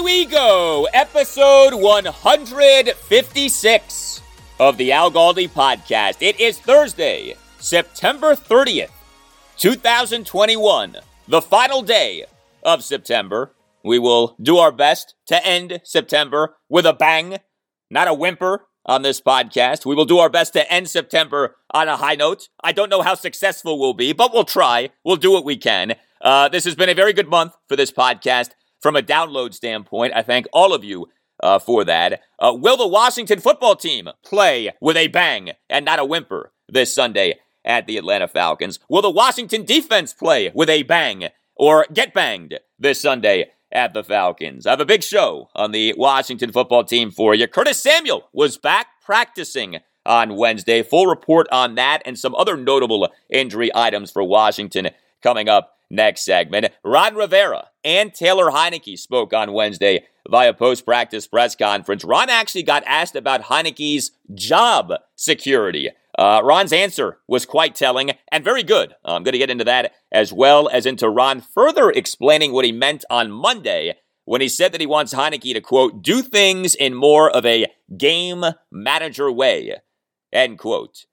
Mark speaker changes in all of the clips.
Speaker 1: We go, episode 156 of the Al Galdi podcast. It is Thursday, September 30th, 2021, the final day of September. We will do our best to end September with a bang, not a whimper on this podcast. We will do our best to end September on a high note. I don't know how successful we'll be, but we'll try. We'll do what we can. Uh, this has been a very good month for this podcast from a download standpoint. I thank all of you uh, for that. Uh, will the Washington football team play with a bang and not a whimper this Sunday at the Atlanta Falcons? Will the Washington defense play with a bang or get banged this Sunday at the Falcons? I have a big show on the Washington football team for you. Curtis Samuel was back practicing on Wednesday. Full report on that and some other notable injury items for Washington coming up next segment. Ron Rivera and Taylor Heinicke spoke on Wednesday via post practice press conference. Ron actually got asked about Heinicke's job security. Uh, Ron's answer was quite telling and very good. I'm going to get into that as well as into Ron further explaining what he meant on Monday when he said that he wants Heinicke to, quote, do things in more of a game manager way, end quote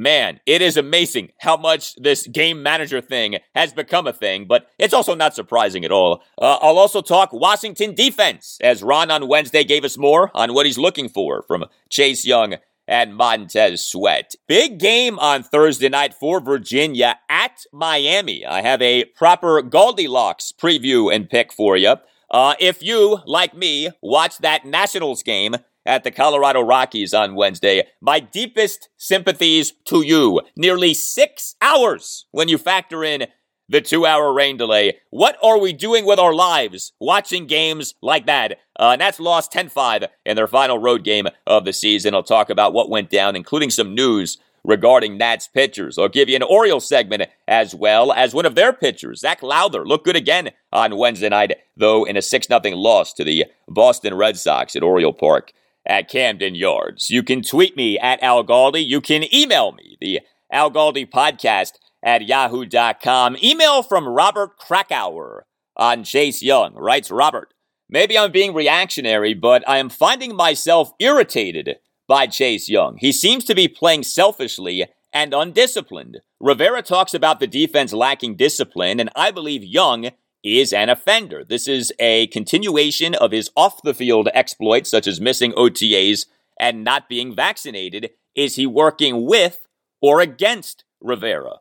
Speaker 1: man, it is amazing how much this game manager thing has become a thing, but it's also not surprising at all. Uh, I'll also talk Washington defense, as Ron on Wednesday gave us more on what he's looking for from Chase Young and Montez Sweat. Big game on Thursday night for Virginia at Miami. I have a proper GaldiLocks preview and pick for you. Uh, if you, like me, watch that Nationals game, at the Colorado Rockies on Wednesday. My deepest sympathies to you. Nearly six hours when you factor in the two hour rain delay. What are we doing with our lives watching games like that? Uh, Nats lost 10 5 in their final road game of the season. I'll talk about what went down, including some news regarding Nats pitchers. I'll give you an Orioles segment as well as one of their pitchers, Zac Lowther, looked good again on Wednesday night, though in a 6 0 loss to the Boston Red Sox at Oriole Park at Camden Yards. You can tweet me at Al Galdi. You can email me, the Al Galdi podcast at yahoo.com. Email from Robert Krakauer on Chase Young. Writes Robert, maybe I'm being reactionary, but I am finding myself irritated by Chase Young. He seems to be playing selfishly and undisciplined. Rivera talks about the defense lacking discipline, and I believe Young is an offender. This is a continuation of his off the field exploits, such as missing OTAs and not being vaccinated. Is he working with or against Rivera?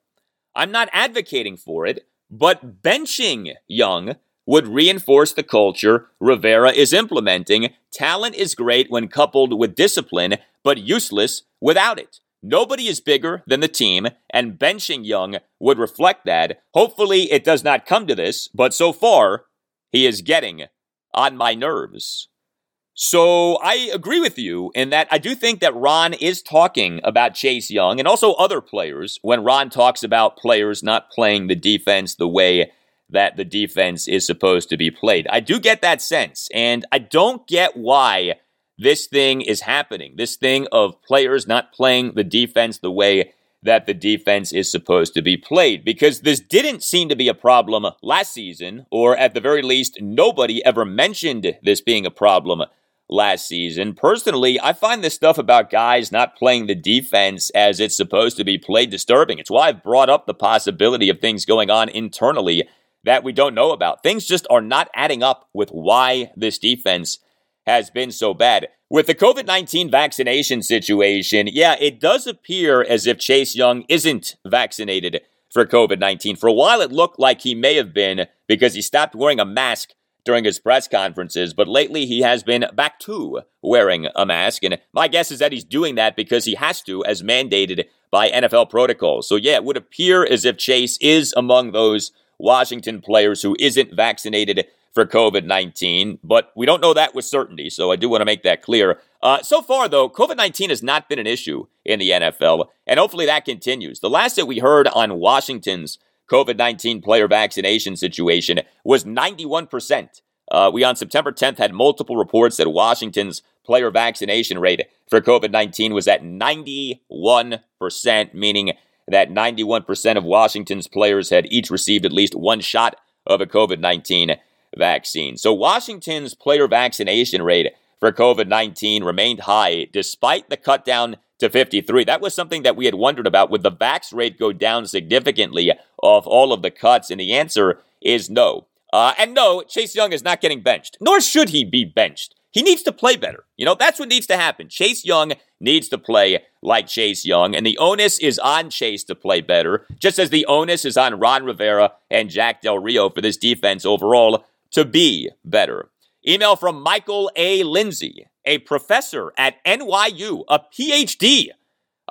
Speaker 1: I'm not advocating for it, but benching Young would reinforce the culture Rivera is implementing. Talent is great when coupled with discipline, but useless without it. Nobody is bigger than the team, and benching Young would reflect that. Hopefully, it does not come to this, but so far, he is getting on my nerves. So I agree with you in that I do think that Ron is talking about Chase Young and also other players when Ron talks about players not playing the defense the way that the defense is supposed to be played. I do get that sense, and I don't get why this thing is happening. This thing of players not playing the defense the way that the defense is supposed to be played because this didn't seem to be a problem last season, or at the very least, nobody ever mentioned this being a problem last season. Personally, I find this stuff about guys not playing the defense as it's supposed to be played disturbing. It's why I've brought up the possibility of things going on internally that we don't know about. Things just are not adding up with why this defense has been so bad. With the COVID 19 vaccination situation, yeah, it does appear as if Chase Young isn't vaccinated for COVID 19. For a while, it looked like he may have been because he stopped wearing a mask during his press conferences, but lately he has been back to wearing a mask. And my guess is that he's doing that because he has to, as mandated by NFL protocols. So, yeah, it would appear as if Chase is among those Washington players who isn't vaccinated for COVID 19, but we don't know that with certainty, so I do want to make that clear. Uh, so far, though, COVID 19 has not been an issue in the NFL, and hopefully that continues. The last that we heard on Washington's COVID 19 player vaccination situation was 91%. Uh, we on September 10th had multiple reports that Washington's player vaccination rate for COVID 19 was at 91%, meaning that 91% of Washington's players had each received at least one shot of a COVID 19 vaccine. So Washington's player vaccination rate for COVID 19 remained high despite the cut down to 53. That was something that we had wondered about. Would the vax rate go down significantly of all of the cuts? And the answer is no. Uh, and no, Chase Young is not getting benched, nor should he be benched. He needs to play better. You know, that's what needs to happen. Chase Young needs to play like Chase Young, and the onus is on Chase to play better, just as the onus is on Ron Rivera and Jack Del Rio for this defense overall to be better. Email from Michael A. Lindsay, a professor at NYU, a PhD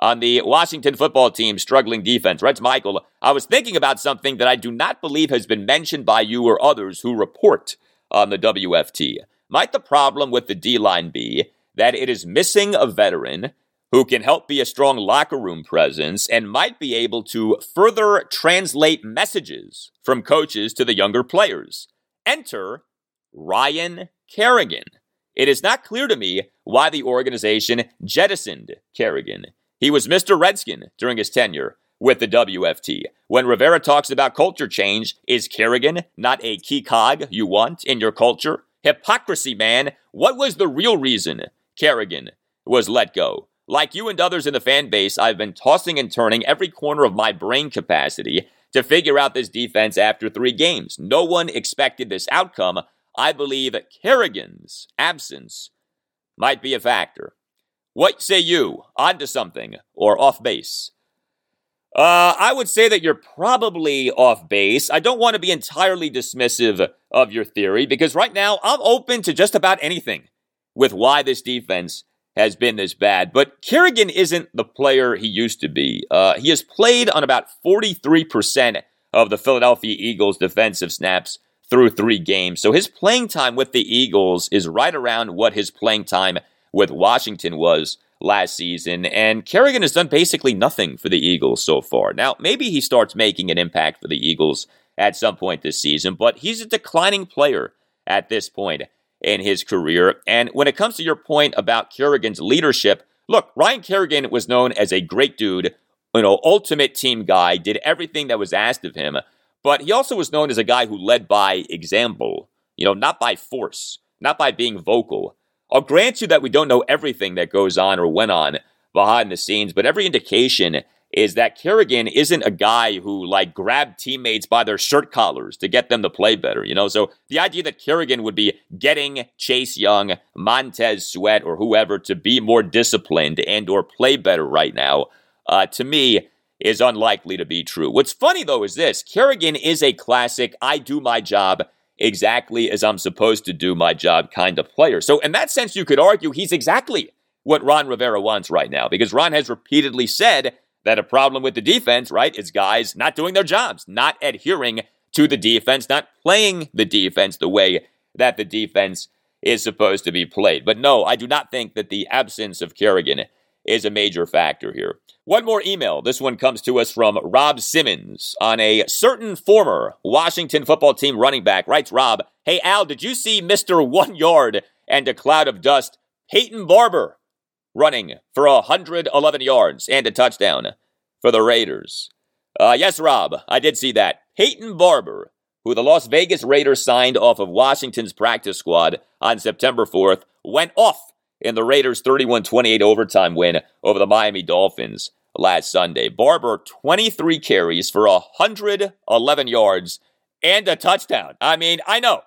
Speaker 1: on the Washington football team struggling defense. Writes Michael, I was thinking about something that I do not believe has been mentioned by you or others who report on the WFT. Might the problem with the D line be that it is missing a veteran who can help be a strong locker room presence and might be able to further translate messages from coaches to the younger players? Enter Ryan Kerrigan. It is not clear to me why the organization jettisoned Kerrigan. He was Mr. Redskin during his tenure with the WFT. When Rivera talks about culture change, is Kerrigan not a key cog you want in your culture? Hypocrisy, man. What was the real reason Kerrigan was let go? Like you and others in the fan base, I've been tossing and turning every corner of my brain capacity to figure out this defense after three games. No one expected this outcome. I believe Kerrigan's absence might be a factor. What say you? On to something or off base? Uh, I would say that you're probably off base. I don't want to be entirely dismissive of your theory because right now I'm open to just about anything with why this defense has been this bad. But Kerrigan isn't the player he used to be. Uh, he has played on about 43% of the Philadelphia Eagles' defensive snaps through three games. So his playing time with the Eagles is right around what his playing time with Washington was last season. And Kerrigan has done basically nothing for the Eagles so far. Now, maybe he starts making an impact for the Eagles at some point this season, but he's a declining player at this point in his career. And when it comes to your point about Kerrigan's leadership, look, Ryan Kerrigan was known as a great dude you know, ultimate team guy, did everything that was asked of him. But he also was known as a guy who led by example, you know, not by force, not by being vocal. I'll grant you that we don't know everything that goes on or went on behind the scenes, but every indication is that Kerrigan isn't a guy who like grabbed teammates by their shirt collars to get them to play better, you know? So the idea that Kerrigan would be getting Chase Young, Montez Sweat, or whoever to be more disciplined and or play better right now, uh, to me, is unlikely to be true. What's funny though is this Kerrigan is a classic, I do my job exactly as I'm supposed to do my job kind of player. So, in that sense, you could argue he's exactly what Ron Rivera wants right now because Ron has repeatedly said that a problem with the defense, right, is guys not doing their jobs, not adhering to the defense, not playing the defense the way that the defense is supposed to be played. But no, I do not think that the absence of Kerrigan is a major factor here. One more email. This one comes to us from Rob Simmons on a certain former Washington football team running back. Writes Rob, Hey Al, did you see Mr. One Yard and a Cloud of Dust, Peyton Barber, running for 111 yards and a touchdown for the Raiders? Uh, yes, Rob, I did see that. Peyton Barber, who the Las Vegas Raiders signed off of Washington's practice squad on September 4th, went off in the Raiders' 31 28 overtime win over the Miami Dolphins last Sunday. Barber, 23 carries for 111 yards and a touchdown. I mean, I know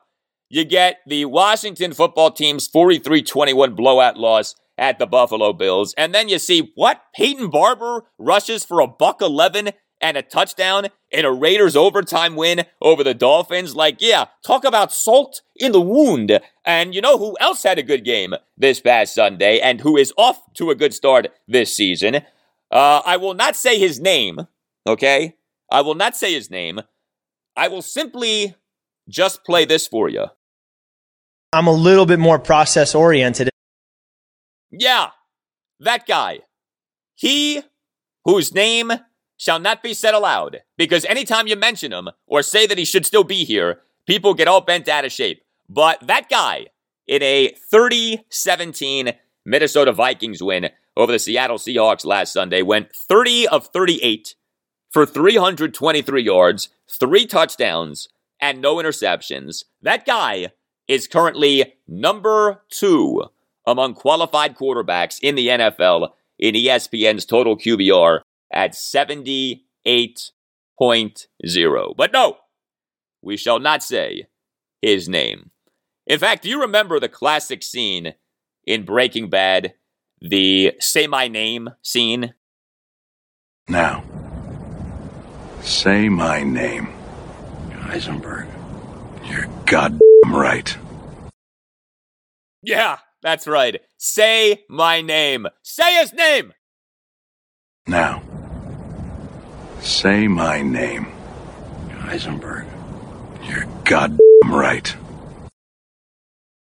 Speaker 1: you get the Washington football team's 43 21 blowout loss at the Buffalo Bills, and then you see what? Peyton Barber rushes for a buck 11 and a touchdown in a Raiders overtime win over the Dolphins. Like, yeah, talk about salt in the wound. And you know who else had a good game this past Sunday and who is off to a good start this season? Uh, I will not say his name, okay? I will not say his name. I will simply just play this for you.
Speaker 2: I'm a little bit more process oriented.
Speaker 1: Yeah, that guy. He whose name shall not be said aloud, because anytime you mention him or say that he should still be here, people get all bent out of shape. But that guy, in a 30 17 Minnesota Vikings win over the Seattle Seahawks last Sunday, went 30 of 38 for 323 yards, three touchdowns, and no interceptions. That guy is currently number two among qualified quarterbacks in the NFL in ESPN's total QBR at 78.0. But no, we shall not say his name. In fact, do you remember the classic scene in Breaking Bad, the say my name scene?
Speaker 3: Now, say my name. Heisenberg. You're goddamn right.
Speaker 1: Yeah, that's right. Say my name. Say his name.
Speaker 3: Now, Say my name. Heisenberg. You're goddamn right.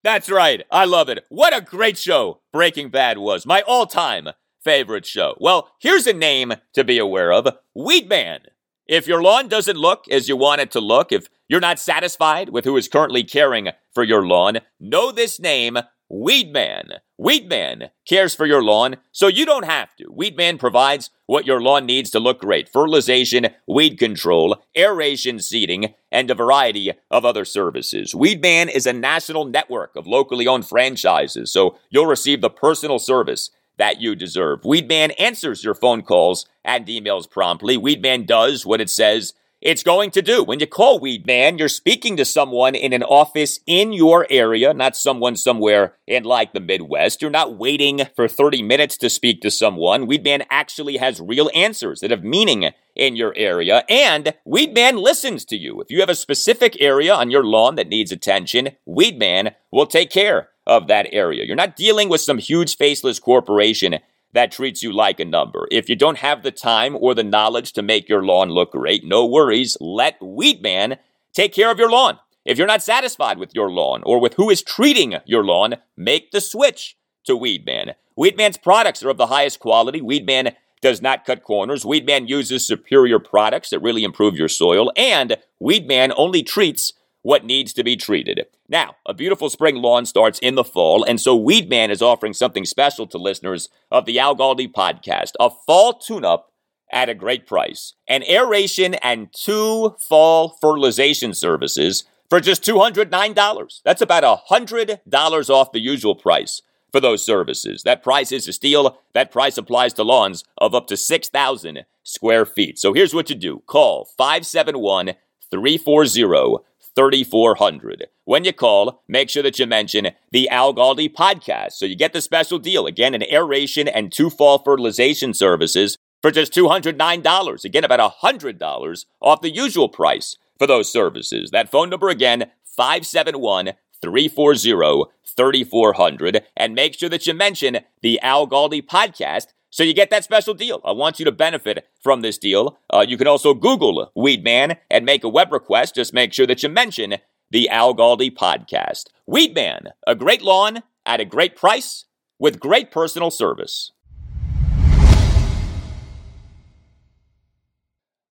Speaker 1: That's right. I love it. What a great show Breaking Bad was. My all time favorite show. Well, here's a name to be aware of Weedman. If your lawn doesn't look as you want it to look, if you're not satisfied with who is currently caring for your lawn, know this name Weedman. Weedman cares for your lawn so you don't have to. Weedman provides what your lawn needs to look great fertilization, weed control, aeration, seeding, and a variety of other services. Weedman is a national network of locally owned franchises, so you'll receive the personal service that you deserve. Weedman answers your phone calls and emails promptly. Weedman does what it says it's going to do. When you call Weed Man, you're speaking to someone in an office in your area, not someone somewhere in like the Midwest. You're not waiting for 30 minutes to speak to someone. Weed Man actually has real answers that have meaning in your area, and Weed Man listens to you. If you have a specific area on your lawn that needs attention, Weed Man will take care of that area. You're not dealing with some huge faceless corporation that treats you like a number. If you don't have the time or the knowledge to make your lawn look great, no worries. Let Weedman take care of your lawn. If you're not satisfied with your lawn or with who is treating your lawn, make the switch to Weedman. Weedman's products are of the highest quality. Weedman does not cut corners. Weedman uses superior products that really improve your soil. And Weedman only treats what needs to be treated. Now, a beautiful spring lawn starts in the fall, and so Weedman is offering something special to listeners of the Al Galdi podcast a fall tune up at a great price. An aeration and two fall fertilization services for just $209. That's about $100 off the usual price for those services. That price is a steal. That price applies to lawns of up to 6,000 square feet. So here's what you do call 571 340 3400. When you call, make sure that you mention the Al Galdi podcast so you get the special deal. Again, an aeration and two fall fertilization services for just $209. Again, about $100 off the usual price for those services. That phone number again, 571 340 3400. And make sure that you mention the Al Galdi podcast so you get that special deal. I want you to benefit from this deal. Uh, you can also Google Weedman and make a web request. Just make sure that you mention the Al Galdi podcast. Weedman, a great lawn at a great price with great personal service.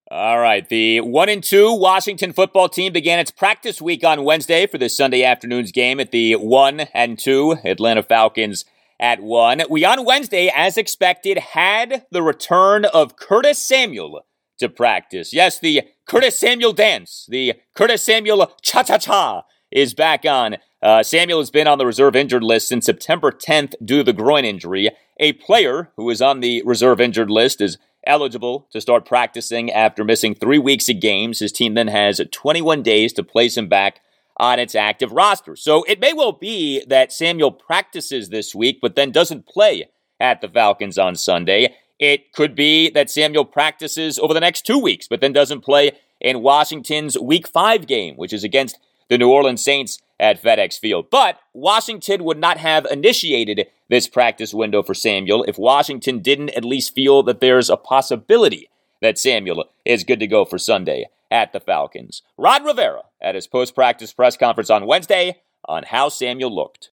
Speaker 1: All right, the one and two Washington football team began its practice week on Wednesday for this Sunday afternoon's game at the one and two Atlanta Falcons at one. We on Wednesday, as expected, had the return of Curtis Samuel to practice. Yes, the Curtis Samuel dance, the Curtis Samuel cha cha cha is back on. Uh, Samuel has been on the reserve injured list since September 10th due to the groin injury. A player who is on the reserve injured list is eligible to start practicing after missing three weeks of games. His team then has 21 days to place him back on its active roster. So it may well be that Samuel practices this week, but then doesn't play at the Falcons on Sunday. It could be that Samuel practices over the next two weeks, but then doesn't play in Washington's Week 5 game, which is against the New Orleans Saints at FedEx Field. But Washington would not have initiated this practice window for Samuel if Washington didn't at least feel that there's a possibility that Samuel is good to go for Sunday at the Falcons. Ron Rivera at his post practice press conference on Wednesday on how Samuel looked.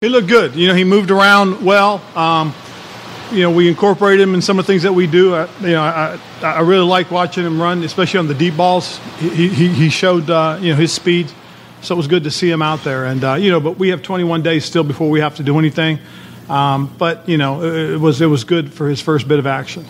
Speaker 4: He looked good. You know, he moved around well. Um, you know, we incorporate him in some of the things that we do. I, you know, I, I really like watching him run, especially on the deep balls. He, he, he showed, uh, you know, his speed. So it was good to see him out there. And, uh, you know, but we have 21 days still before we have to do anything. Um, but, you know, it was, it was good for his first bit of action.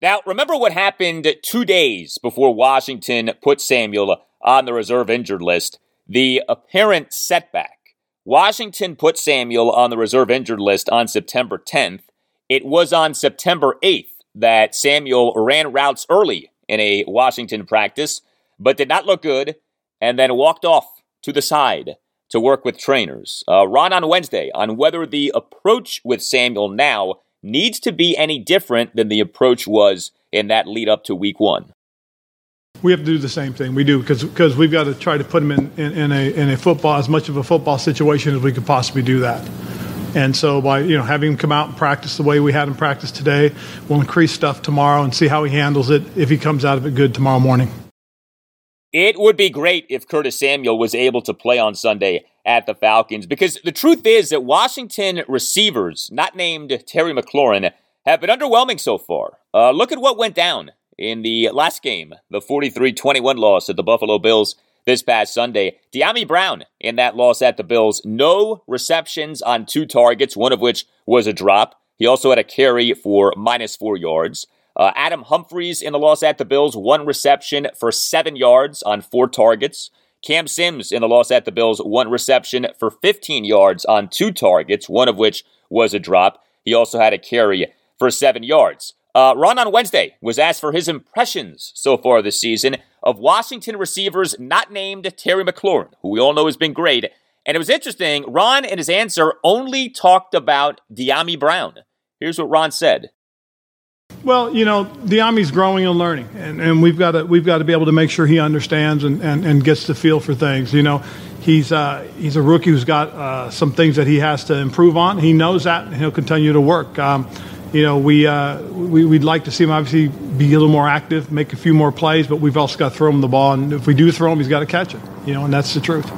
Speaker 1: Now, remember what happened two days before Washington put Samuel on the reserve injured list? The apparent setback. Washington put Samuel on the reserve injured list on September 10th. It was on September 8th that Samuel ran routes early in a Washington practice, but did not look good and then walked off to the side to work with trainers. Uh, Ron on Wednesday on whether the approach with Samuel now needs to be any different than the approach was in that lead up to week one.
Speaker 4: We have to do the same thing. We do because we've got to try to put him in, in, in, a in a football as much of a football situation as we could possibly do that. And so by you know having him come out and practice the way we had him practice today, we'll increase stuff tomorrow and see how he handles it if he comes out of it good tomorrow morning.
Speaker 1: It would be great if Curtis Samuel was able to play on Sunday at the Falcons because the truth is that Washington receivers, not named Terry McLaurin, have been underwhelming so far. Uh, look at what went down in the last game, the 43 21 loss at the Buffalo Bills this past Sunday. Dyami Brown in that loss at the Bills, no receptions on two targets, one of which was a drop. He also had a carry for minus four yards. Uh, Adam Humphries in the loss at the Bills, one reception for seven yards on four targets. Cam Sims in the loss at the Bills, one reception for 15 yards on two targets, one of which was a drop. He also had a carry for seven yards. Uh, Ron on Wednesday was asked for his impressions so far this season of Washington receivers not named Terry McLaurin, who we all know has been great. And it was interesting, Ron in his answer only talked about Dyami Brown. Here's what Ron said.
Speaker 4: Well, you know, Dyami's growing and learning, and, and we've got to we've got to be able to make sure he understands and, and, and gets the feel for things. You know, he's uh, he's a rookie who's got uh, some things that he has to improve on. He knows that, and he'll continue to work. Um, you know, we, uh, we would like to see him obviously be a little more active, make a few more plays, but we've also got to throw him the ball, and if we do throw him, he's got to catch it. You know, and that's the truth.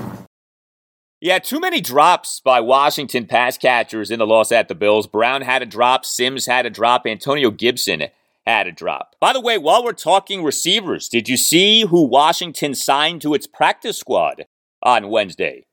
Speaker 1: Yeah, too many drops by Washington pass catchers in the loss at the Bills. Brown had a drop, Sims had a drop, Antonio Gibson had a drop. By the way, while we're talking receivers, did you see who Washington signed to its practice squad on Wednesday?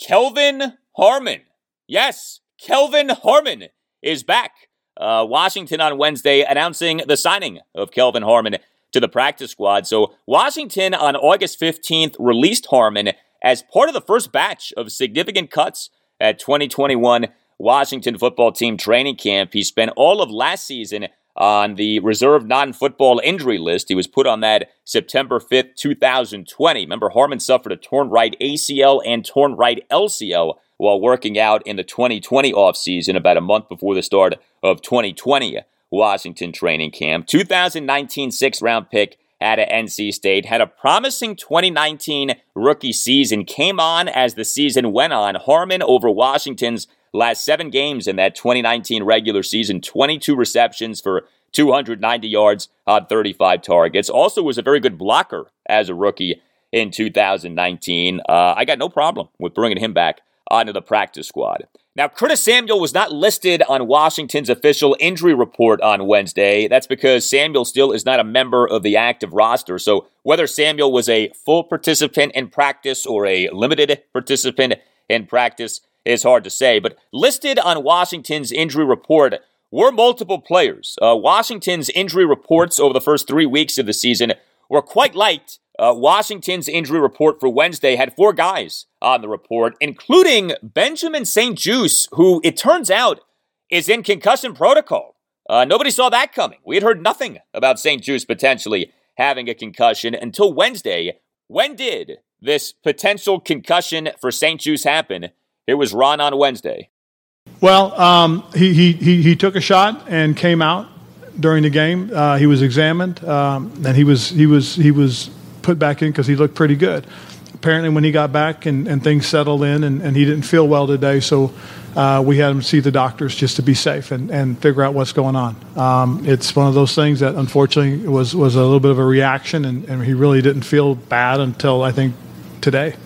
Speaker 1: Kelvin Harmon. Yes, Kelvin Harmon is back Uh, Washington on Wednesday announcing the signing of Kelvin Harmon to the practice squad. So Washington on August 15th released Harmon as part of the first batch of significant cuts at 2021 Washington football team training camp. He spent all of last season on the reserve non football injury list. He was put on that September 5th, 2020. Remember, Harmon suffered a torn right ACL and torn right LCL while working out in the 2020 offseason about a month before the start of 2020 Washington training camp. 2019 sixth round pick at NC State, had a promising 2019 rookie season, came on as the season went on. Harmon over Washington's last seven games in that 2019 regular season, 22 receptions for 290 yards on 35 targets. Also was a very good blocker as a rookie in 2019. Uh, I got no problem with bringing him back onto the practice squad. Now, Curtis Samuel was not listed on Washington's official injury report on Wednesday. That's because Samuel still is not a member of the active roster. So, whether Samuel was a full participant in practice or a limited participant in practice is hard to say. But listed on Washington's injury report were multiple players. Uh, Washington's injury reports over the first three weeks of the season were quite light uh, Washington's injury report for Wednesday had four guys on the report, including Benjamin St-Juste, who it turns out is in concussion protocol. Uh, nobody saw that coming. We had heard nothing about St-Juste potentially having a concussion until Wednesday. When did this potential concussion for St-Juste happen? It was Ron on Wednesday.
Speaker 4: Well, um, he, he, he, he took a shot and came out during the game. Uh, he was examined, um, and he was he was he was put back in because he looked pretty good. Apparently, when he got back and, and things settled in, and, and he didn't feel well today, so uh, we had him see the doctors just to be safe and, and figure out what's going on. Um, it's one of those things that unfortunately was, was a little bit of a reaction, and, and he really didn't feel bad until I think today.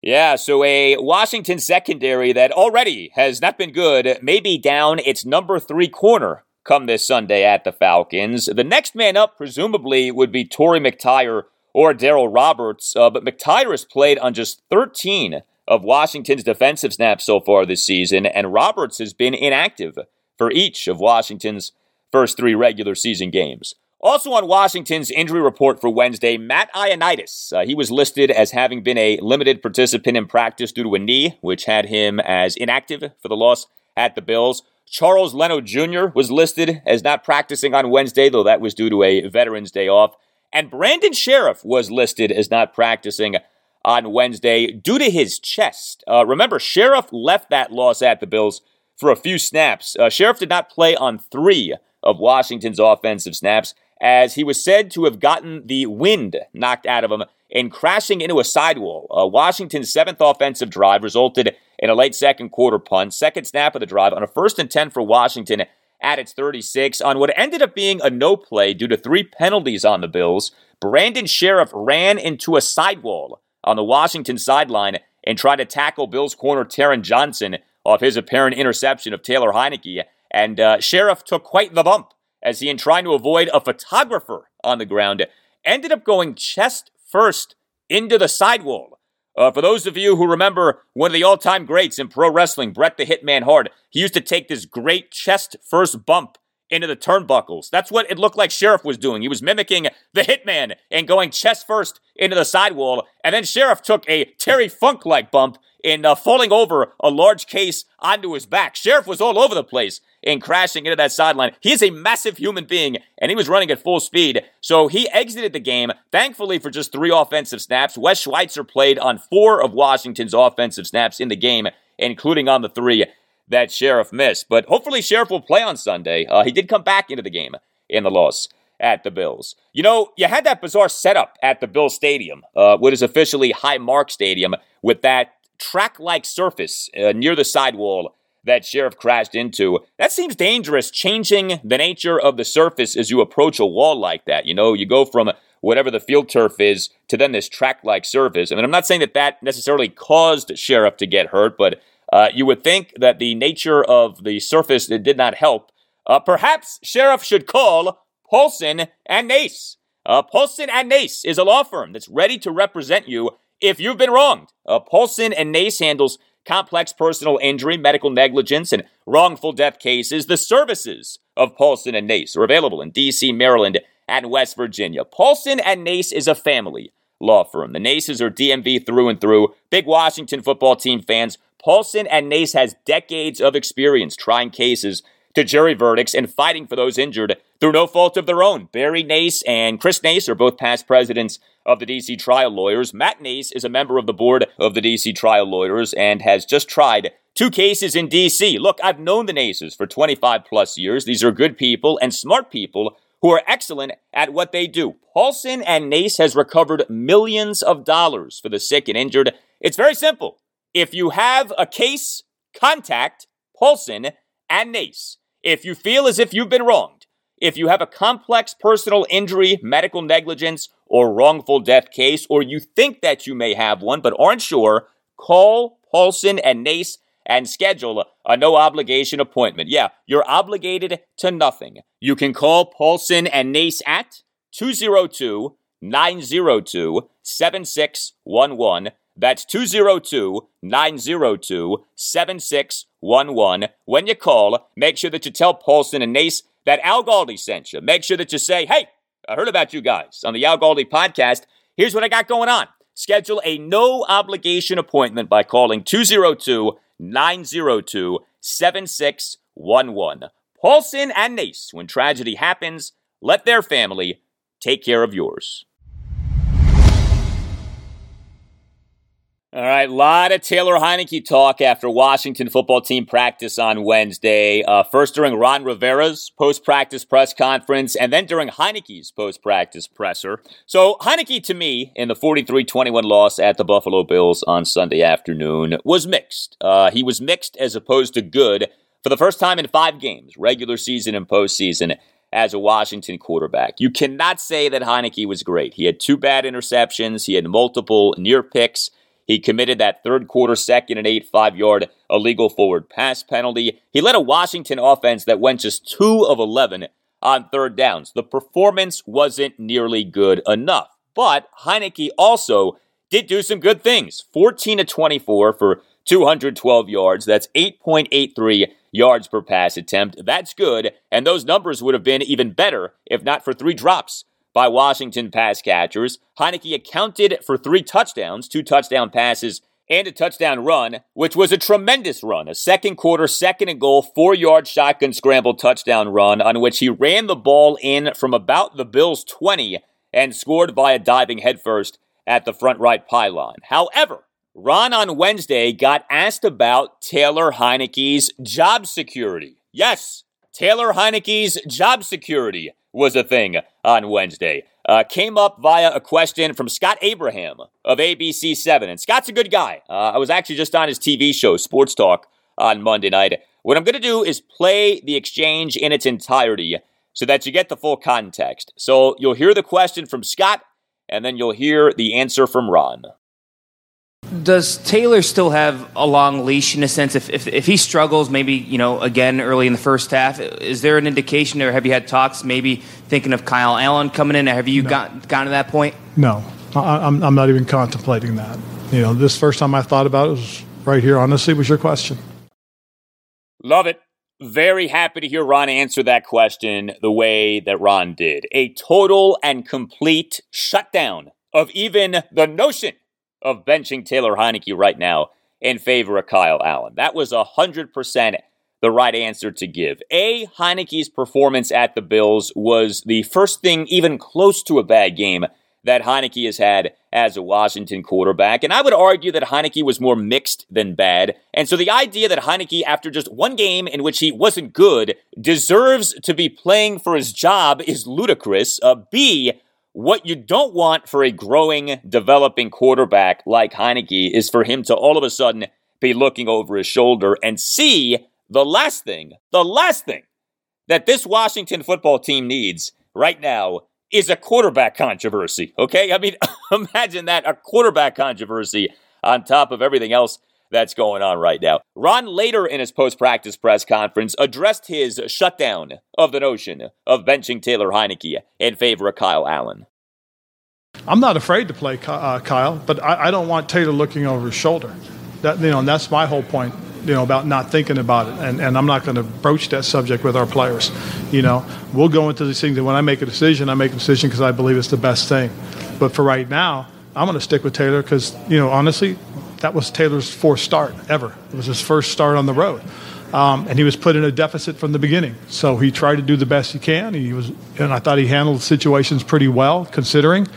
Speaker 1: Yeah, so a Washington secondary that already has not been good may be down its number three corner come this Sunday at the Falcons. The next man up, presumably, would be Torry McTyer or Darryl Roberts, uh, but McTyer has played on just 13 of Washington's defensive snaps so far this season, and Roberts has been inactive for each of Washington's first three regular season games. Also on Washington's injury report for Wednesday, Matt Ioannidis. Uh, he was listed as having been a limited participant in practice due to a knee, which had him as inactive for the loss at the Bills. Charles Leno Jr. was listed as not practicing on Wednesday, though that was due to a Veterans Day off. And Brandon Scherff was listed as not practicing on Wednesday due to his chest. Uh, remember, Scherff left that loss at the Bills for a few snaps. Uh, Scherff did not play on three of Washington's offensive snaps, as he was said to have gotten the wind knocked out of him and crashing into a sidewall. Uh, Washington's seventh offensive drive resulted in a late second quarter punt, second snap of the drive on a first and 10 for Washington at its 36 on what ended up being a no play due to three penalties on the Bills. Brandon Scherff ran into a sidewall on the Washington sideline and tried to tackle Bills corner Taron Johnson off his apparent interception of Taylor Heinicke. And uh, Scherff took quite the bump as he, in trying to avoid a photographer on the ground, ended up going chest first into the sidewall. Uh, for those of you who remember one of the all time greats in pro wrestling, Bret the Hitman Hart, he used to take this great chest first bump into the turnbuckles. That's what it looked like Scherff was doing. He was mimicking the Hitman and going chest first into the sidewall. And then Scherff took a Terry Funk like bump in uh, falling over a large case onto his back. Scherff was all over the place in crashing into that sideline. He is a massive human being, and he was running at full speed. So he exited the game, thankfully, for just three offensive snaps. Wes Schweitzer played on four of Washington's offensive snaps in the game, including on the three that Scherff missed. But hopefully, Scherff will play on Sunday. Uh, he did come back into the game in the loss at the Bills. You know, you had that bizarre setup at the Bill Stadium, uh, what is officially Highmark Stadium, with that track like surface uh, near the sidewall that Scherff crashed into. That seems dangerous, changing the nature of the surface as you approach a wall like that. You know, you go from whatever the field turf is to then this track like surface. I mean, I'm not saying that that necessarily caused Scherff to get hurt, but uh, you would think that the nature of the surface did not help. Uh, perhaps Scherff should call Paulson and Nace. Uh, Paulson and Nace is a law firm that's ready to represent you if you've been wronged. Uh, Paulson and Nace handles complex personal injury, medical negligence, and wrongful death cases, the services of Paulson and Nace are available in D.C., Maryland, and West Virginia. Paulson and Nace is a family law firm. The Naces are DMV through and through, big Washington football team fans. Paulson and Nace has decades of experience trying cases to jury verdicts and fighting for those injured through no fault of their own. Barry Nace and Chris Nace are both past presidents of the DC Trial Lawyers. Matt Nace is a member of the board of the DC Trial Lawyers and has just tried two cases in DC. Look, I've known the Naces for 25 plus years. These are good people and smart people who are excellent at what they do. Paulson and Nace has recovered millions of dollars for the sick and injured. It's very simple. If you have a case, contact Paulson and Nace. If you feel as if you've been wronged, if you have a complex personal injury, medical negligence, or wrongful death case, or you think that you may have one but aren't sure, call Paulson and Nace and schedule a no obligation appointment. Yeah, you're obligated to nothing. You can call Paulson and Nace at 202 902 7611. That's 202 902 7611. When you call, make sure that you tell Paulson and Nace that Al Galdi sent you. Make sure that you say, hey, I heard about you guys on the Al Galdi podcast. Here's what I got going on. Schedule a no obligation appointment by calling 202 902 7611. Paulson and Nace, when tragedy happens, let their family take care of yours. All right, a lot of Taylor Heinicke talk after Washington football team practice on Wednesday. Uh, first during Ron Rivera's post practice press conference, and then during Heinicke's post practice presser. So, Heinicke, to me, in the 43 21 loss at the Buffalo Bills on Sunday afternoon, was mixed. Uh, he was mixed as opposed to good for the first time in five games, regular season and postseason, as a Washington quarterback. You cannot say that Heinicke was great. He had two bad interceptions, he had multiple near picks. He committed that third quarter second and eight five yard illegal forward pass penalty. He led a Washington offense that went just two of 11 on third downs. The performance wasn't nearly good enough. But Heinicke also did do some good things 14 to 24 for 212 yards. That's 8.83 yards per pass attempt. That's good. And those numbers would have been even better if not for three drops by Washington pass catchers. Heinicke accounted for three touchdowns, two touchdown passes, and a touchdown run, which was a tremendous run. A second quarter, second and goal, four yard shotgun scramble touchdown run on which he ran the ball in from about the Bills' 20 and scored via diving headfirst at the front right pylon. However, Ron on Wednesday got asked about Taylor Heinicke's job security. Yes, Taylor Heinicke's job security was a thing on Wednesday. Uh, came up via a question from Scott Abraham of ABC7. And Scott's a good guy. Uh, I was actually just on his TV show, Sports Talk, on Monday night. What I'm going to do is play the exchange in its entirety so that you get the full context. So you'll hear the question from Scott, and then you'll hear the answer from Ron
Speaker 5: does Taylor still have a long leash in a sense? If, if, if he struggles, maybe you know again early in the first half, is there an indication, or have you had talks, maybe thinking of Kyle Allen coming in? Have you no. got gotten to that point?
Speaker 4: No, I, am I'm not even contemplating that. You know, this first time I thought about it was right here. Honestly, was your question.
Speaker 1: Love it. Very happy to hear Ron answer that question the way that Ron did. A total and complete shutdown of even the notion of benching Taylor Heinicke right now in favor of Kyle Allen. That was 100% the right answer to give. A, Heinicke's performance at the Bills was the first thing even close to a bad game that Heinicke has had as a Washington quarterback. And I would argue that Heinicke was more mixed than bad. And so the idea that Heinicke, after just one game in which he wasn't good, deserves to be playing for his job is ludicrous. Uh, B, what you don't want for a growing, developing quarterback like Heinicke is for him to all of a sudden be looking over his shoulder and see the last thing, the last thing that this Washington football team needs right now is a quarterback controversy. Okay? I mean, imagine that a quarterback controversy on top of everything else that's going on right now. Ron later in his post practice press conference addressed his shutdown of the notion of benching Taylor Heinicke in favor of Kyle Allen.
Speaker 4: I'm not afraid to play uh, Kyle, but I, I, don't want Taylor looking over his shoulder. That, you know, and that's my whole point you know, about not thinking about it. And, and I'm not going to broach that subject with our players. You know, we'll go into these things, and when I make a decision, I make a decision because I believe it's the best thing. But for right now, I'm going to stick with Taylor because, you know, honestly, that was Taylor's fourth start ever. It was his first start on the road. Um, and he was put in a deficit from the beginning. So he tried to do the best he can. He was, and I thought he handled situations pretty well, considering.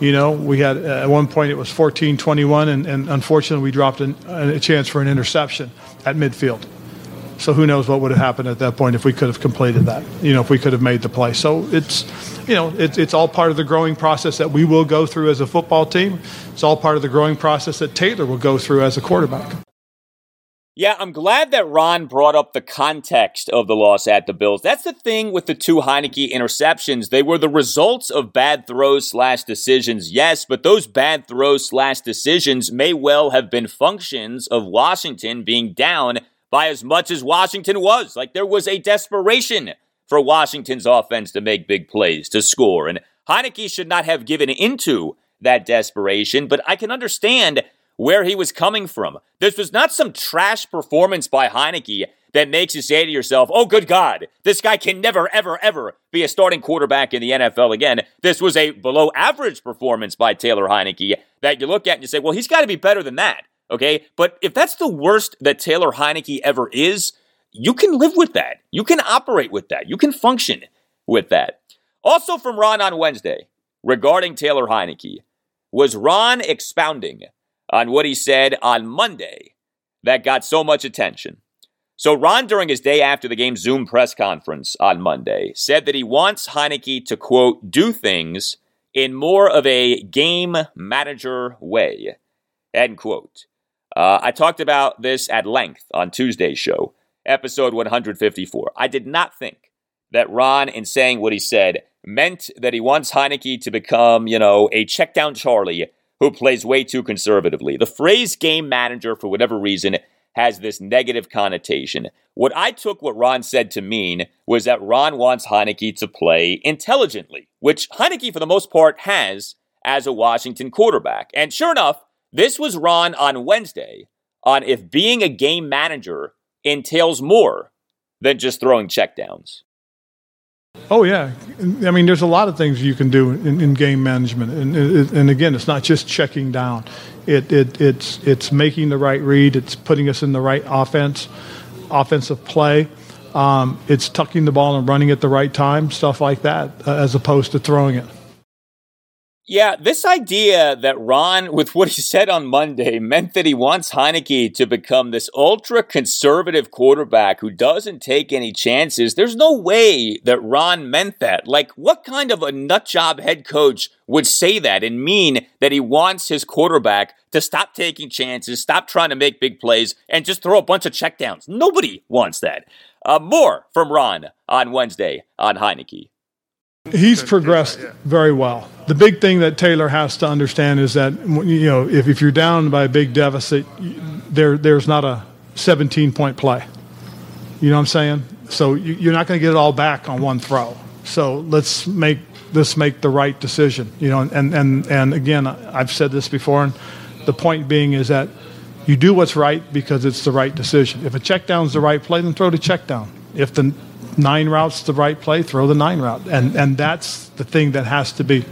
Speaker 4: You know, we had at one point it was 14 21, and, and unfortunately we dropped an, a chance for an interception at midfield. So who knows what would have happened at that point if we could have completed that, you know, if we could have made the play. So it's, you know, it, it's all part of the growing process that we will go through as a football team. It's all part of the growing process that Taylor will go through as a quarterback.
Speaker 1: Yeah, I'm glad that Ron brought up the context of the loss at the Bills. That's the thing with the two Heinicke interceptions. They were the results of bad throws slash decisions, yes, but those bad throws slash decisions may well have been functions of Washington being down by as much as Washington was. Like there was a desperation for Washington's offense to make big plays, to score. And Heinicke should not have given into that desperation, but I can understand where he was coming from. This was not some trash performance by Heinicke that makes you say to yourself, oh, good God, this guy can never, ever, ever be a starting quarterback in the NFL again. This was a below average performance by Taylor Heinicke that you look at and you say, well, he's got to be better than that. Okay. But if that's the worst that Taylor Heinicke ever is, you can live with that. You can operate with that. You can function with that. Also from Ron on Wednesday regarding Taylor Heinicke was Ron expounding on what he said on Monday that got so much attention. So, Ron, during his day after the game Zoom press conference on Monday, said that he wants Heinicke to, quote, do things in more of a game manager way, end quote. Uh, I talked about this at length on Tuesday's show, episode 154. I did not think that Ron, in saying what he said, meant that he wants Heinicke to become, you know, a check down Charlie who plays way too conservatively. The phrase game manager, for whatever reason, has this negative connotation. What I took what Ron said to mean was that Ron wants Heinicke to play intelligently, which Heinicke, for the most part, has as a Washington quarterback. And sure enough, this was Ron on Wednesday on if being a game manager entails more than just throwing checkdowns.
Speaker 4: Oh yeah, I mean, there's a lot of things you can do in, in game management, and, and again, it's not just checking down. It, it, it's it's making the right read. It's putting us in the right offense, offensive play. Um, it's tucking the ball and running at the right time, stuff like that, uh, as opposed to throwing it.
Speaker 1: Yeah, this idea that Ron, with what he said on Monday, meant that he wants Heinicke to become this ultra conservative quarterback who doesn't take any chances. There's no way that Ron meant that. Like, what kind of a nutjob head coach would say that and mean that he wants his quarterback to stop taking chances, stop trying to make big plays, and just throw a bunch of checkdowns? Nobody wants that. Uh, more from Ron on Wednesday on Heinicke.
Speaker 4: He's progressed very well. The big thing that Taylor has to understand is that you know if, if you're down by a big deficit, there there's not a 17 point play. You know what I'm saying? So you, are not going to get it all back on one throw. So let's make let's make the right decision. You know, and and and again, I've said this before, and the point being is that you do what's right because it's the right decision. If a check down is the right play, then throw the check down. If the nine routes the right play, throw the nine route. And, and that's the thing that has to be,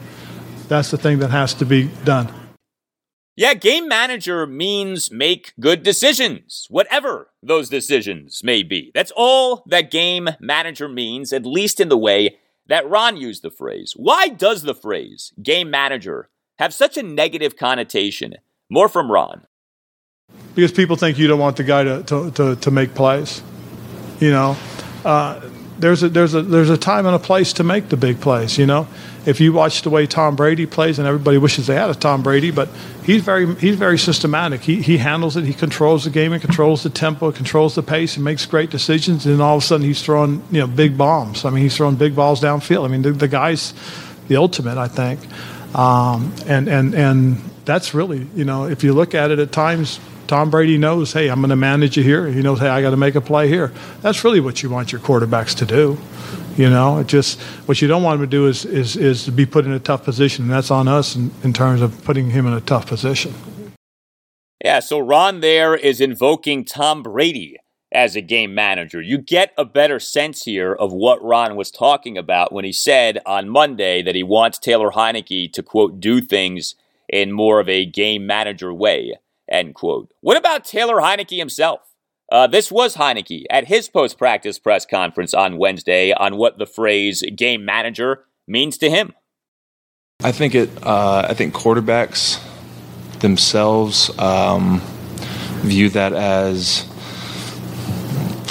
Speaker 4: that's the thing that has to be done.
Speaker 1: Yeah, game manager means make good decisions, whatever those decisions may be. That's all that game manager means, at least in the way that Ron used the phrase. Why does the phrase game manager have such a negative connotation? More from Ron.
Speaker 4: Because people think you don't want the guy to, to, to, to make plays. You know, uh, there's a there's a there's a time and a place to make the big plays. You know, if you watch the way Tom Brady plays, and everybody wishes they had a Tom Brady, but he's very he's very systematic. He he handles it. He controls the game and controls the tempo, controls the pace, and makes great decisions. And all of a sudden, he's throwing you know big bombs. I mean, he's throwing big balls downfield. I mean, the, the guy's the ultimate, I think. Um, and and and that's really you know if you look at it at times Tom Brady knows, hey, I'm going to manage you here. He knows, hey, I got to make a play here. That's really what you want your quarterbacks to do. You know, it just what you don't want him to do is is is to be put in a tough position, and that's on us in, in terms of putting him in a tough position.
Speaker 1: Yeah, so Ron there is invoking Tom Brady as a game manager. You get a better sense here of what Ron was talking about when he said on Monday that he wants Taylor Heinicke to, quote, do things in more of a game manager way, end quote. What about Taylor Heinicke himself? Uh, this was Heinicke at his post practice press conference on Wednesday on what the phrase game manager means to him.
Speaker 6: I think it. Uh, I think quarterbacks themselves um, view that as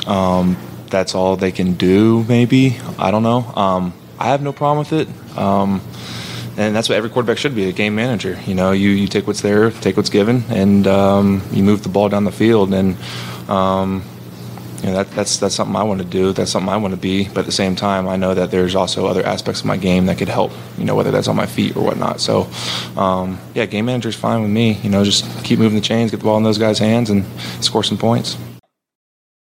Speaker 6: um, that's all they can do. Maybe I don't know. Um, I have no problem with it, um, and that's what every quarterback should be—a game manager. You know, you you take what's there, take what's given, and um, you move the ball down the field. And um, you know, that, that's that's something I want to do. That's something I want to be. But at the same time, I know that there's also other aspects of my game that could help. You know, whether that's on my feet or whatnot. So, um, yeah, game manager's fine with me. You know, just keep moving the chains, get the ball in those guys' hands, and score some points.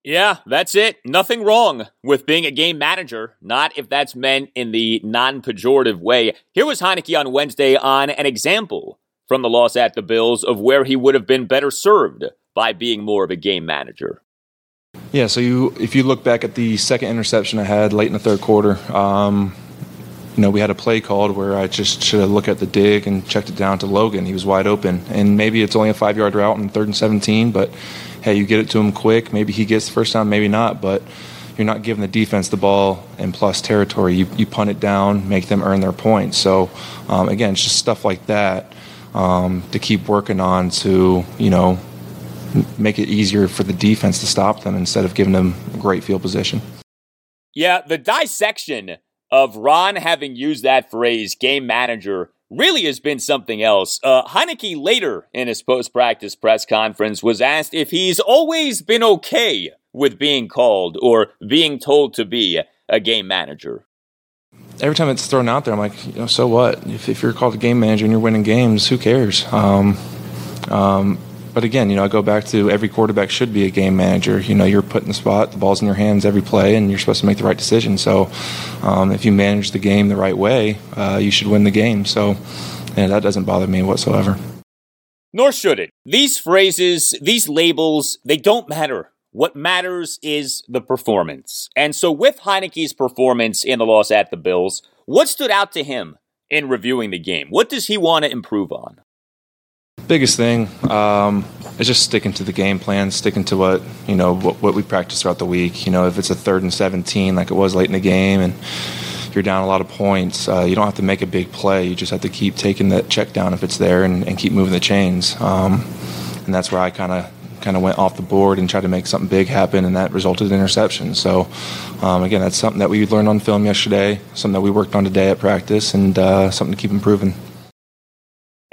Speaker 1: Yeah, that's it. Nothing wrong with being a game manager, not if that's meant in the non pejorative way. Here was Heinicke on Wednesday on an example from the loss at the Bills of where he would have been better served by being more of a game manager.
Speaker 6: Yeah, so you if you look back at the second interception I had late in the third quarter, um, you know, we had a play called where I just should have looked at the dig and checked it down to Logan. He was wide open, and maybe it's only a five yard route in third and seventeen, but hey, you get it to him quick. Maybe he gets the first down, maybe not, but you're not giving the defense the ball in plus territory. You, you punt it down, make them earn their points. So um, again, it's just stuff like that um, to keep working on to you know make it easier for the defense to stop them instead of giving them great field position.
Speaker 1: Yeah, the dissection of Ron having used that phrase, game manager, really has been something else. Uh, Heinicke later in his post practice press conference was asked if he's always been okay with being called or being told to be a game manager.
Speaker 6: Every time it's thrown out there, I'm like, you know, so what? If, if you're called a game manager and you're winning games, who cares? Um, um, but again, you know, I go back to every quarterback should be a game manager. You know, you're put in the spot, the ball's in your hands every play, and you're supposed to make the right decision. So, um, if you manage the game the right way, uh, you should win the game. So, and that doesn't bother me whatsoever.
Speaker 1: Nor should it. These phrases, these labels, they don't matter. What matters is the performance. And so, with Heinicke's performance in the loss at the Bills, what stood out to him in reviewing the game? What does he want to improve on?
Speaker 6: Biggest thing um, is just sticking to the game plan, sticking to what you know what, what we practice throughout the week. You know, if it's a third and 17 like it was late in the game, and you're down a lot of points, uh, you don't have to make a big play. You just have to keep taking that check down if it's there, and, and keep moving the chains. Um, and that's where I kind of kind of went off the board and tried to make something big happen, and that resulted in interception. So, um, again, that's something that we learned on film yesterday, something that we worked on today at practice, and uh, something to keep improving.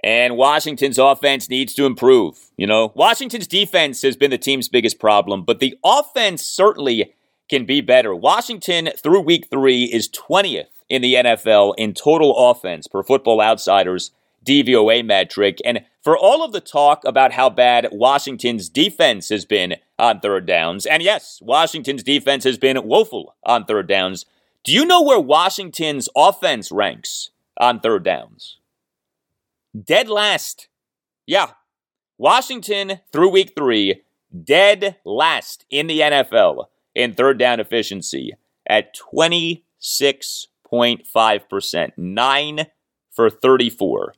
Speaker 1: And Washington's offense needs to improve. You know, Washington's defense has been the team's biggest problem, but the offense certainly can be better. Washington, through week three, is 20th in the NFL in total offense per football outsiders DVOA metric. And for all of the talk about how bad Washington's defense has been on third downs, and yes, Washington's defense has been woeful on third downs, do you know where Washington's offense ranks on third downs? Dead last. Yeah. Washington through week three, dead last in the NFL in third down efficiency at 26.5%. Nine for 34.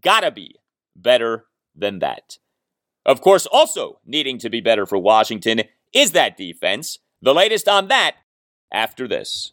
Speaker 1: Gotta be better than that. Of course, also needing to be better for Washington is that defense. The latest on that after this.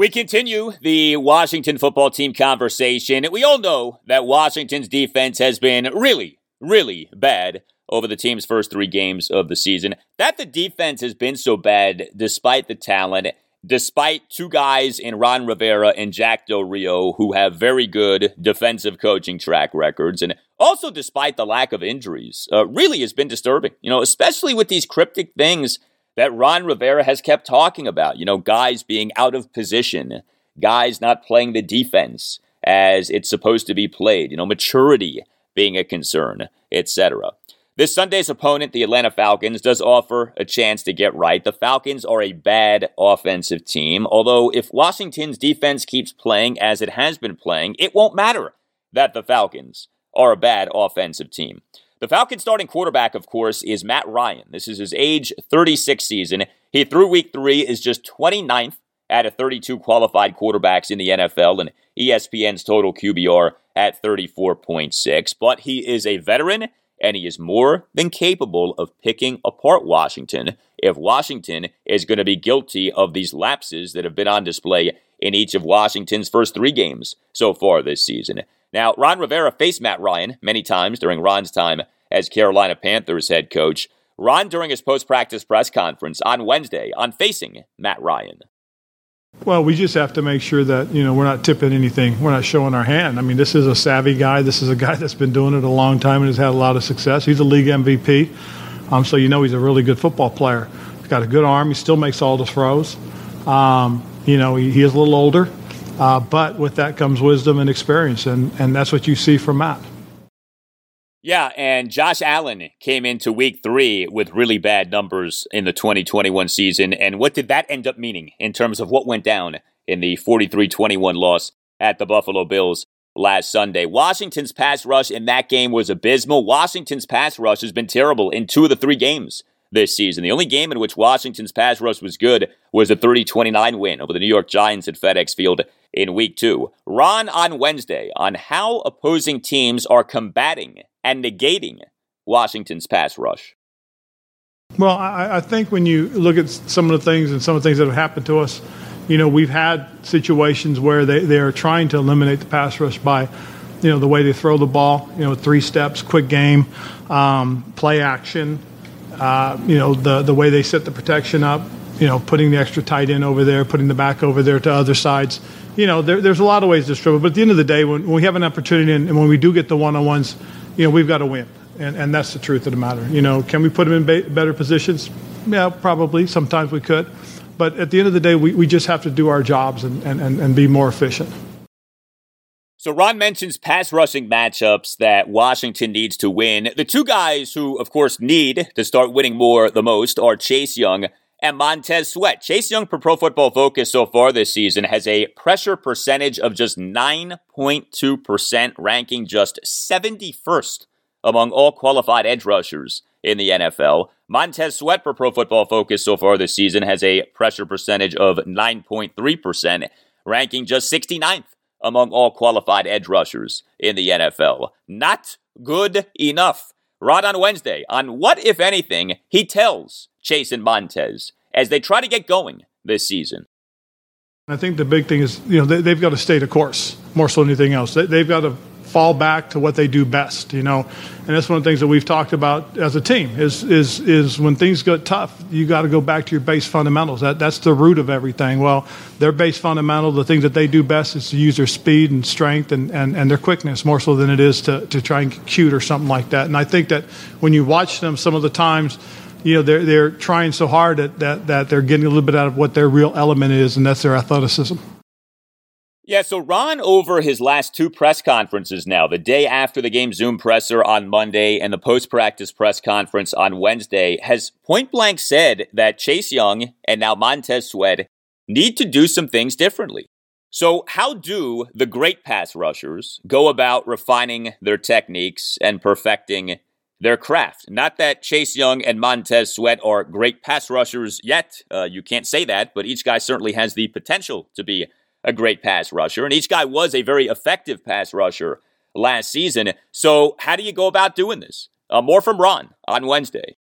Speaker 1: We continue the Washington football team conversation. We all know that Washington's defense has been really, really bad over the team's first three games of the season. That the defense has been so bad despite the talent, despite two guys in Ron Rivera and Jack Del Rio who have very good defensive coaching track records, and also despite the lack of injuries, uh, really has been disturbing. You know, especially with these cryptic things that Ron Rivera has kept talking about. You know, guys being out of position, guys not playing the defense as it's supposed to be played, you know, maturity being a concern, etc. This Sunday's opponent, the Atlanta Falcons, does offer a chance to get right. The Falcons are a bad offensive team, although if Washington's defense keeps playing as it has been playing, it won't matter that the Falcons are a bad offensive team. The Falcons starting quarterback, of course, is Matt Ryan. This is his age 36 season. He, through week three, is just 29th out of 32 qualified quarterbacks in the NFL and ESPN's total QBR at 34.6. But he is a veteran and he is more than capable of picking apart Washington if Washington is going to be guilty of these lapses that have been on display in each of Washington's first three games so far this season. Now, Ron Rivera faced Matt Ryan many times during Ron's time as Carolina Panthers head coach. Ron, during his post practice press conference on Wednesday, on facing Matt Ryan.
Speaker 4: Well, we just have to make sure that you know we're not tipping anything. We're not showing our hand. I mean, this is a savvy guy. This is a guy that's been doing it a long time and has had a lot of success. He's a league MVP, um, so you know he's a really good football player. He's got a good arm. He still makes all the throws. Um, you know, he, he is a little older, uh, but with that comes wisdom and experience, and, and that's what you see from Matt.
Speaker 1: Yeah, and Josh Allen came into week three with really bad numbers in the 2021 season. And what did that end up meaning in terms of what went down in the 43 21 loss at the Buffalo Bills last Sunday? Washington's pass rush in that game was abysmal. Washington's pass rush has been terrible in two of the three games this season. The only game in which Washington's pass rush was good was the 30 29 win over the New York Giants at FedEx Field in week two. Ron on Wednesday on how opposing teams are combating and negating Washington's pass rush.
Speaker 4: Well, I, I, think when you look at some of the things and some of the things that have happened to us, you know, we've had situations where they, they are trying to eliminate the pass rush by, you know, the way they throw the ball, you know, three steps, quick game, um, play action, uh, you know, the, the way they set the protection up, you know, putting the extra tight end over there, putting the back over there to other sides. You know, there, there's a lot of ways to struggle. But at the end of the day, when, when we have an opportunity and, and when we do get the one-on-ones, you know, we've got to win. And, and that's the truth of the matter. You know, can we put them in ba- better positions? Yeah, probably. Sometimes we could. But at the end of the day, we, we just have to do our jobs and, and, and be more efficient.
Speaker 1: So Ron mentions pass rushing matchups that Washington needs to win. The two guys who, of course, need to start winning more the most are Chase Young and Montez Sweat. Chase Young, per Pro Football Focus so far this season, has a pressure percentage of just 9.2%, ranking just 71st among all qualified edge rushers in the NFL. Montez Sweat, per Pro Football Focus so far this season, has a pressure percentage of 9.3%, ranking just 69th among all qualified edge rushers in the NFL. Not good enough. Ron on Wednesday on what, if anything, he tells Chase and Montez as they try to get going this season.
Speaker 4: I think the big thing is, you know, they, have got to stay the course more so than anything else. They, they've got to fall back to what they do best, you know. And that's one of the things that we've talked about as a team is is is when things get tough, you got to go back to your base fundamentals. That that's the root of everything. Well, their base fundamental, the things that they do best is to use their speed and strength and, and, and their quickness more so than it is to, to try and cute or something like that. And I think that when you watch them some of the times you know they're they're trying so hard that, that that they're getting a little bit out of what their real element is, and that's their athleticism.
Speaker 1: Yeah, so Ron, over his last two press conferences now, the day after the game Zoom presser on Monday and the post practice press conference on Wednesday, has point blank said that Chase Young and now Montez Sweat need to do some things differently. So, how do the great pass rushers go about refining their techniques and perfecting their craft? Not that Chase Young and Montez Sweat are great pass rushers yet. Uh, you can't say that, but each guy certainly has the potential to be a great pass rusher, and each guy was a very effective pass rusher last season. So, how do you go about doing this? Uh, more from Ron on Wednesday.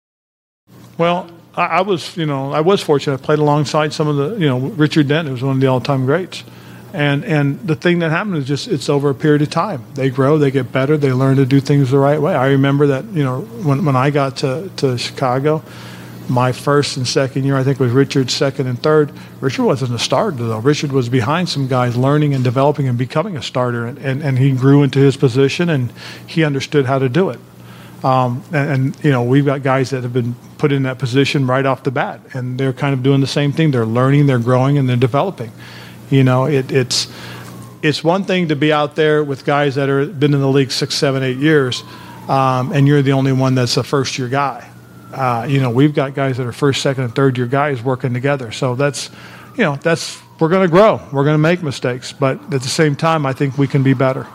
Speaker 4: Well, I, I, was, you know, I was fortunate. I played alongside some of the, you know, Richard Dent, was one of the all-time greats. And and the thing that happened is just it's over a period of time. They grow, they get better, they learn to do things the right way. I remember that, you know, when when I got to, to Chicago, my first and second year, I think was Richard's second and third. Richard wasn't a starter though. Richard was behind some guys learning and developing and becoming a starter, and, and, and he grew into his position and he understood how to do it. Um, and, and, you know we've got guys that have been put in that position right off the bat, and they're kind of doing the same thing. They're learning, they're growing, and they're developing. You know, it, it's it's one thing to be out there with guys that are been in the league six, seven, eight years, um, and you're the only one that's a first year guy uh, you know, we've got guys that are first, second, and third year guys working together. So that's, you know, that's we're going to grow. We're going to make mistakes, but at the same time, I think we can be better.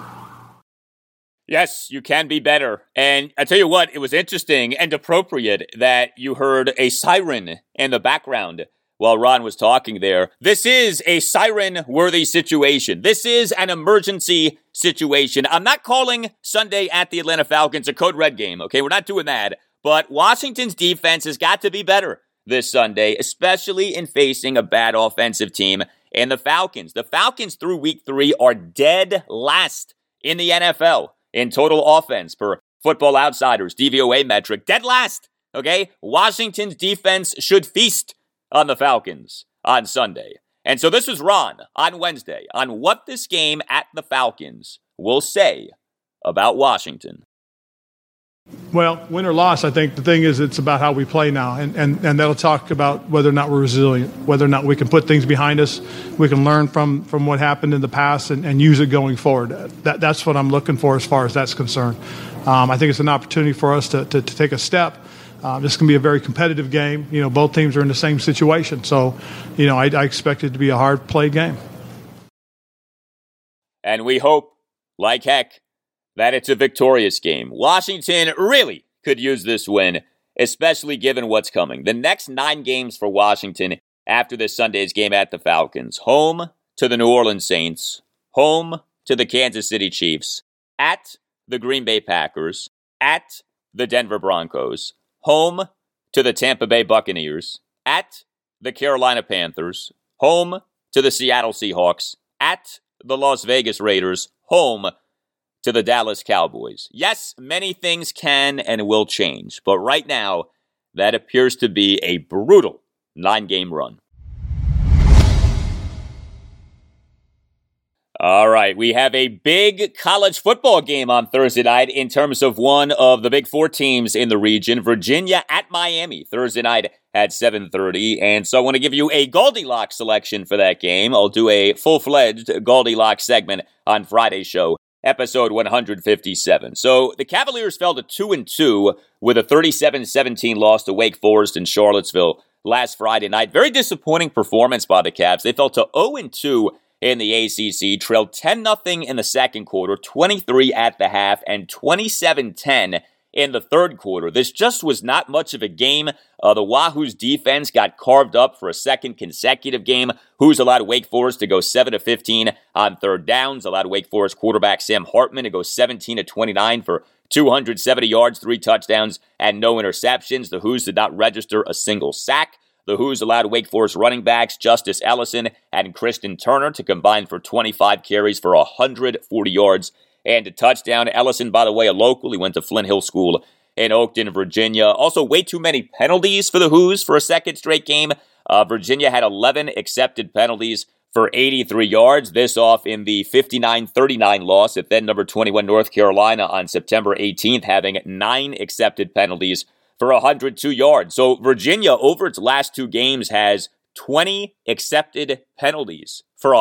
Speaker 1: Yes, you can be better. And I tell you what, it was interesting and appropriate that you heard a siren in the background while Ron was talking there. This is a siren worthy situation. This is an emergency situation. I'm not calling Sunday at the Atlanta Falcons a code red game, okay? We're not doing that. But Washington's defense has got to be better this Sunday, especially in facing a bad offensive team and the Falcons. The Falcons through week three are dead last in the NFL in total offense per football outsiders, DVOA metric. Dead last. Okay. Washington's defense should feast on the Falcons on Sunday. And so this was Ron on Wednesday on what this game at the Falcons will say about Washington.
Speaker 4: Well, win or loss, I think the thing is it's about how we play now. And, and, and that'll talk about whether or not we're resilient, whether or not we can put things behind us, we can learn from, from what happened in the past and, and use it going forward. That, that's what I'm looking for as far as that's concerned. Um, I think it's an opportunity for us to, to, to take a step. Um, this can be a very competitive game. You know, both teams are in the same situation. So, you know, I, I expect it to be a hard play game.
Speaker 1: And we hope, like heck, that it's a victorious game. Washington really could use this win, especially given what's coming. The next nine games for Washington after this Sunday's game at the Falcons home to the New Orleans Saints, home to the Kansas City Chiefs, at the Green Bay Packers, at the Denver Broncos, home to the Tampa Bay Buccaneers, at the Carolina Panthers, home to the Seattle Seahawks, at the Las Vegas Raiders, home to the Dallas Cowboys. Yes, many things can and will change, but right now, that appears to be a brutal nine game run. All right, we have a big college football game on Thursday night in terms of one of the big four teams in the region, Virginia at Miami, Thursday night at 7:30. And so I want to give you a GaldiLocks selection for that game. I'll do a full-fledged GaldiLocks segment on Friday's show, episode 157. So the Cavaliers fell to 2 and 2 with a 37-17 loss to Wake Forest in Charlottesville last Friday night. Very disappointing performance by the Cavs. They fell to 0 and 2 in the ACC, trailed 10 0 in the second quarter, 23 at the half, and 27 10 in the third quarter. This just was not much of a game. Uh, the Wahoo's defense got carved up for a second consecutive game. Hoos allowed Wake Forest to go 7 to 15 on third downs, allowed Wake Forest quarterback Sam Hartman to go 17 to 29 for 270 yards, three touchdowns, and no interceptions. The Hoos did not register a single sack. The Hoos allowed Wake Forest running backs Justice Ellison and Christian Turner to combine for 25 carries for 140 yards and a touchdown. Ellison, by the way, a local. He went to Flint Hill School in Oakton, Virginia. Also, way too many penalties for the Hoos for a second straight game. Uh, Virginia had 11 accepted penalties for 83 yards. This off in the 59 39 loss at then number 21 North Carolina on September 18th, having nine accepted penalties for 102 yards. So Virginia, over its last two games, has 20 accepted penalties for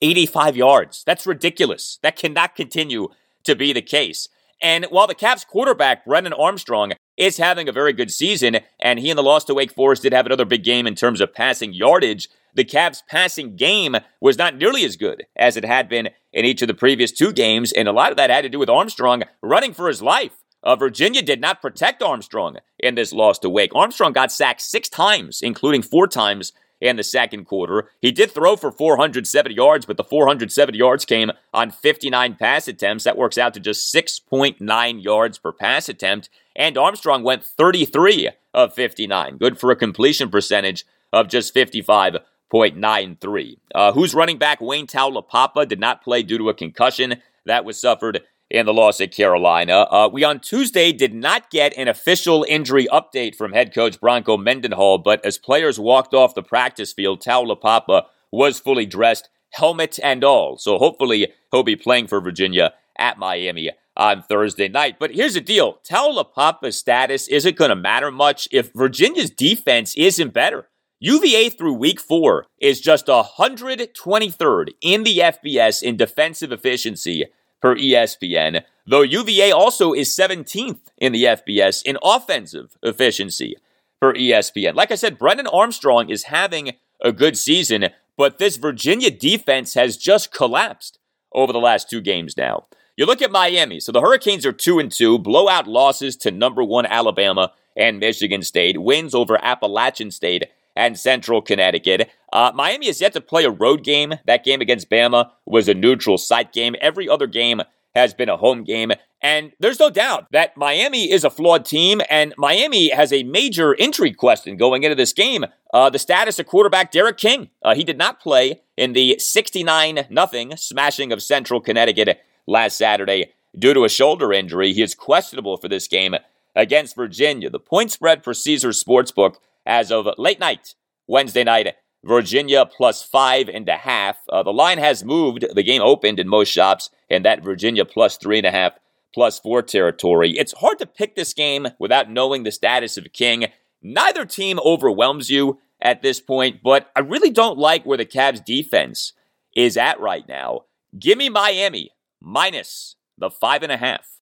Speaker 1: 185 yards. That's ridiculous. That cannot continue to be the case. And while the Cavs quarterback, Brennan Armstrong, is having a very good season, and he and the loss to Wake Forest did have another big game in terms of passing yardage, the Cavs' passing game was not nearly as good as it had been in each of the previous two games, and a lot of that had to do with Armstrong running for his life. Uh, Virginia did not protect Armstrong in this loss to Wake. Armstrong got sacked six times, including four times in the second quarter. He did throw for 470 yards, but the 470 yards came on 59 pass attempts. That works out to just 6.9 yards per pass attempt. And Armstrong went 33 of 59. Good for a completion percentage of just 55.93. Uh, Hoos running back Wayne Taulapapa did not play due to a concussion that was suffered in the loss at Carolina. Uh, we on Tuesday did not get an official injury update from head coach Bronco Mendenhall, but as players walked off the practice field, Taulapapa was fully dressed, helmet and all. So hopefully he'll be playing for Virginia at Miami on Thursday night. But here's the deal Taulapapa's status isn't going to matter much if Virginia's defense isn't better. UVA through week four is just 123rd in the FBS in defensive efficiency per ESPN, though UVA also is 17th in the FBS in offensive efficiency per ESPN. Like I said, Brennan Armstrong is having a good season, but this Virginia defense has just collapsed over the last two games now. You look at Miami. So the Hurricanes are 2 and 2, blowout losses to number 1 Alabama and Michigan State, wins over Appalachian State and Central Connecticut. Uh, Miami has yet to play a road game. That game against Bama was a neutral site game. Every other game has been a home game. And there's no doubt that Miami is a flawed team, and Miami has a major injury question going into this game. Uh, the status of quarterback D'Eriq King. Uh, he did not play in the 69 0 smashing of Central Connecticut last Saturday due to a shoulder injury. He is questionable for this game against Virginia. The point spread for Caesars Sportsbook as of late night, Wednesday night. Virginia plus five and a half. Uh, the line has moved. The game opened in most shops in that Virginia plus three and a half, plus four territory. It's hard to pick this game without knowing the status of King. Neither team overwhelms you at this point, but I really don't like where the Cavs defense is at right now. Give me Miami minus the five and a half.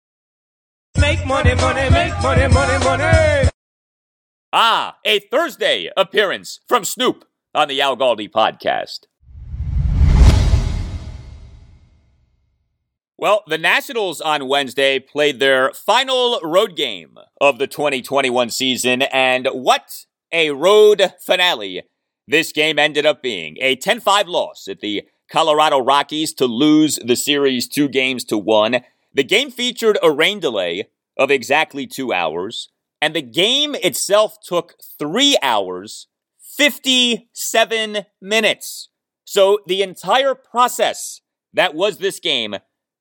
Speaker 7: Make money, money, make money, money, money.
Speaker 1: Ah, a Thursday appearance from Snoop on the Al Galdi podcast. Well, the Nationals on Wednesday played their final road game of the 2021 season, and what a road finale this game ended up being. A 10 5 loss at the Colorado Rockies to lose the series two games to one. The game featured a rain delay of exactly two hours. And the game itself took three hours, 57 minutes. So the entire process that was this game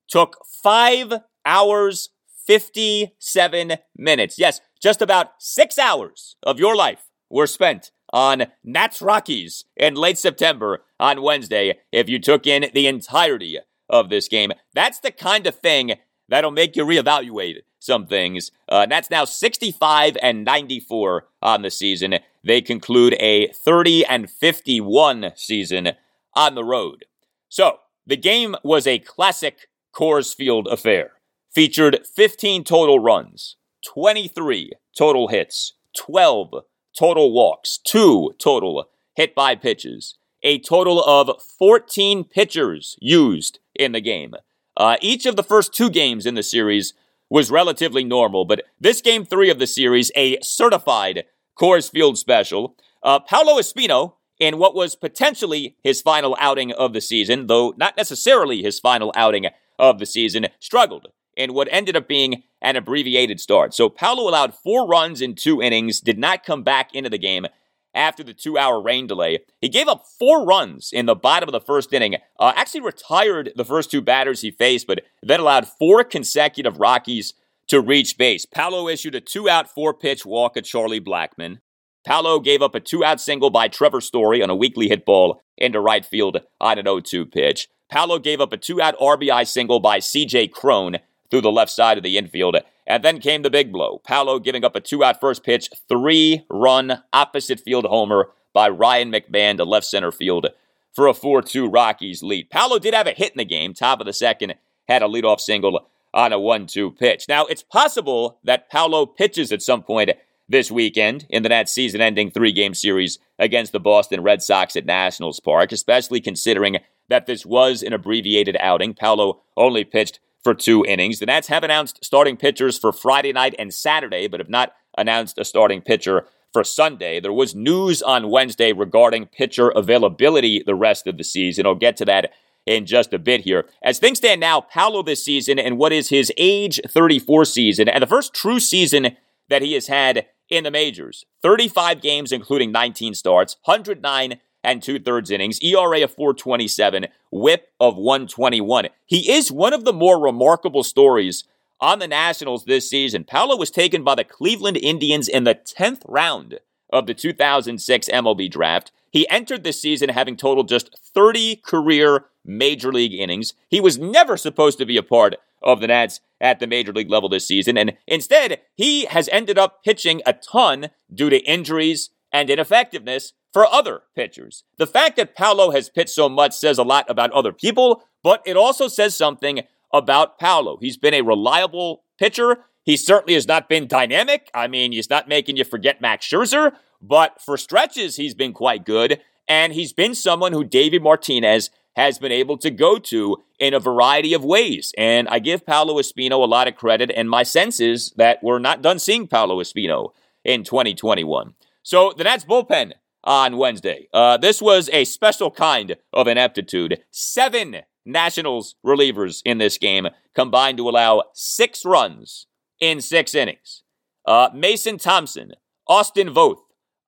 Speaker 1: took five hours, 57 minutes. Yes, just about six hours of your life were spent on Nats Rockies in late September on Wednesday if you took in the entirety of this game. That's the kind of thing that'll make you reevaluate some things. Uh, that's now 65 and 94 on the season. They conclude a 30 and 51 season on the road. So, the game was a classic Coors Field affair. Featured 15 total runs, 23 total hits, 12 total walks, 2 total hit by pitches, a total of 14 pitchers used in the game. Uh, each of the first two games in the series was relatively normal, but this game three of the series, a certified Coors Field special, uh, Paolo Espino, in what was potentially his final outing of the season, though not necessarily his final outing of the season, struggled in what ended up being an abbreviated start. So Paolo allowed four runs in two innings, did not come back into the game after the two hour rain delay. He gave up four runs in the bottom of the first inning, uh, actually retired the first two batters he faced, but then allowed four consecutive Rockies to reach base. Paolo issued a two out, four pitch walk at Charlie Blackmon. Paolo gave up a two out single by Trevor Story on a weakly hit ball into right field on an 0 2 pitch. Paolo gave up a two out RBI single by CJ Cron through the left side of the infield. And then came the big blow. Paolo giving up a two out first pitch, three run opposite field homer by Ryan McMahon to left center field for a 4 2 Rockies lead. Paolo did have a hit in the game, top of the second, had a leadoff single on a 1 2 pitch. Now, it's possible that Paolo pitches at some point this weekend in the Nats season ending three game series against the Boston Red Sox at Nationals Park, especially considering that this was an abbreviated outing. Paolo only pitched for two innings. The Nats have announced starting pitchers for Friday night and Saturday, but have not announced a starting pitcher for Sunday. There was news on Wednesday regarding pitcher availability the rest of the season. I'll get to that in just a bit here. As things stand now, Paolo this season and what is his age 34 season and the first true season that he has had in the majors 35 games, including 19 starts, 109 and two thirds innings, ERA of 427, whip of 121. He is one of the more remarkable stories on the Nationals this season. Paolo was taken by the Cleveland Indians in the 10th round of the 2006 MLB draft. He entered this season having totaled just 30 career major league innings. He was never supposed to be a part of the Nats at the major league level this season, and instead, he has ended up pitching a ton due to injuries and ineffectiveness for other pitchers. The fact that Paolo has pitched so much says a lot about other people, but it also says something about Paolo. He's been a reliable pitcher. He certainly has not been dynamic. I mean, he's not making you forget Max Scherzer, but for stretches, he's been quite good. And he's been someone who David Martinez has been able to go to in a variety of ways. And I give Paolo Espino a lot of credit, and my sense is that we're not done seeing Paolo Espino in 2021. So the Nats bullpen on Wednesday. Uh, this was a special kind of ineptitude. Seven Nationals relievers in this game combined to allow six runs in six innings. Uh, Mason Thompson, Austin Voth,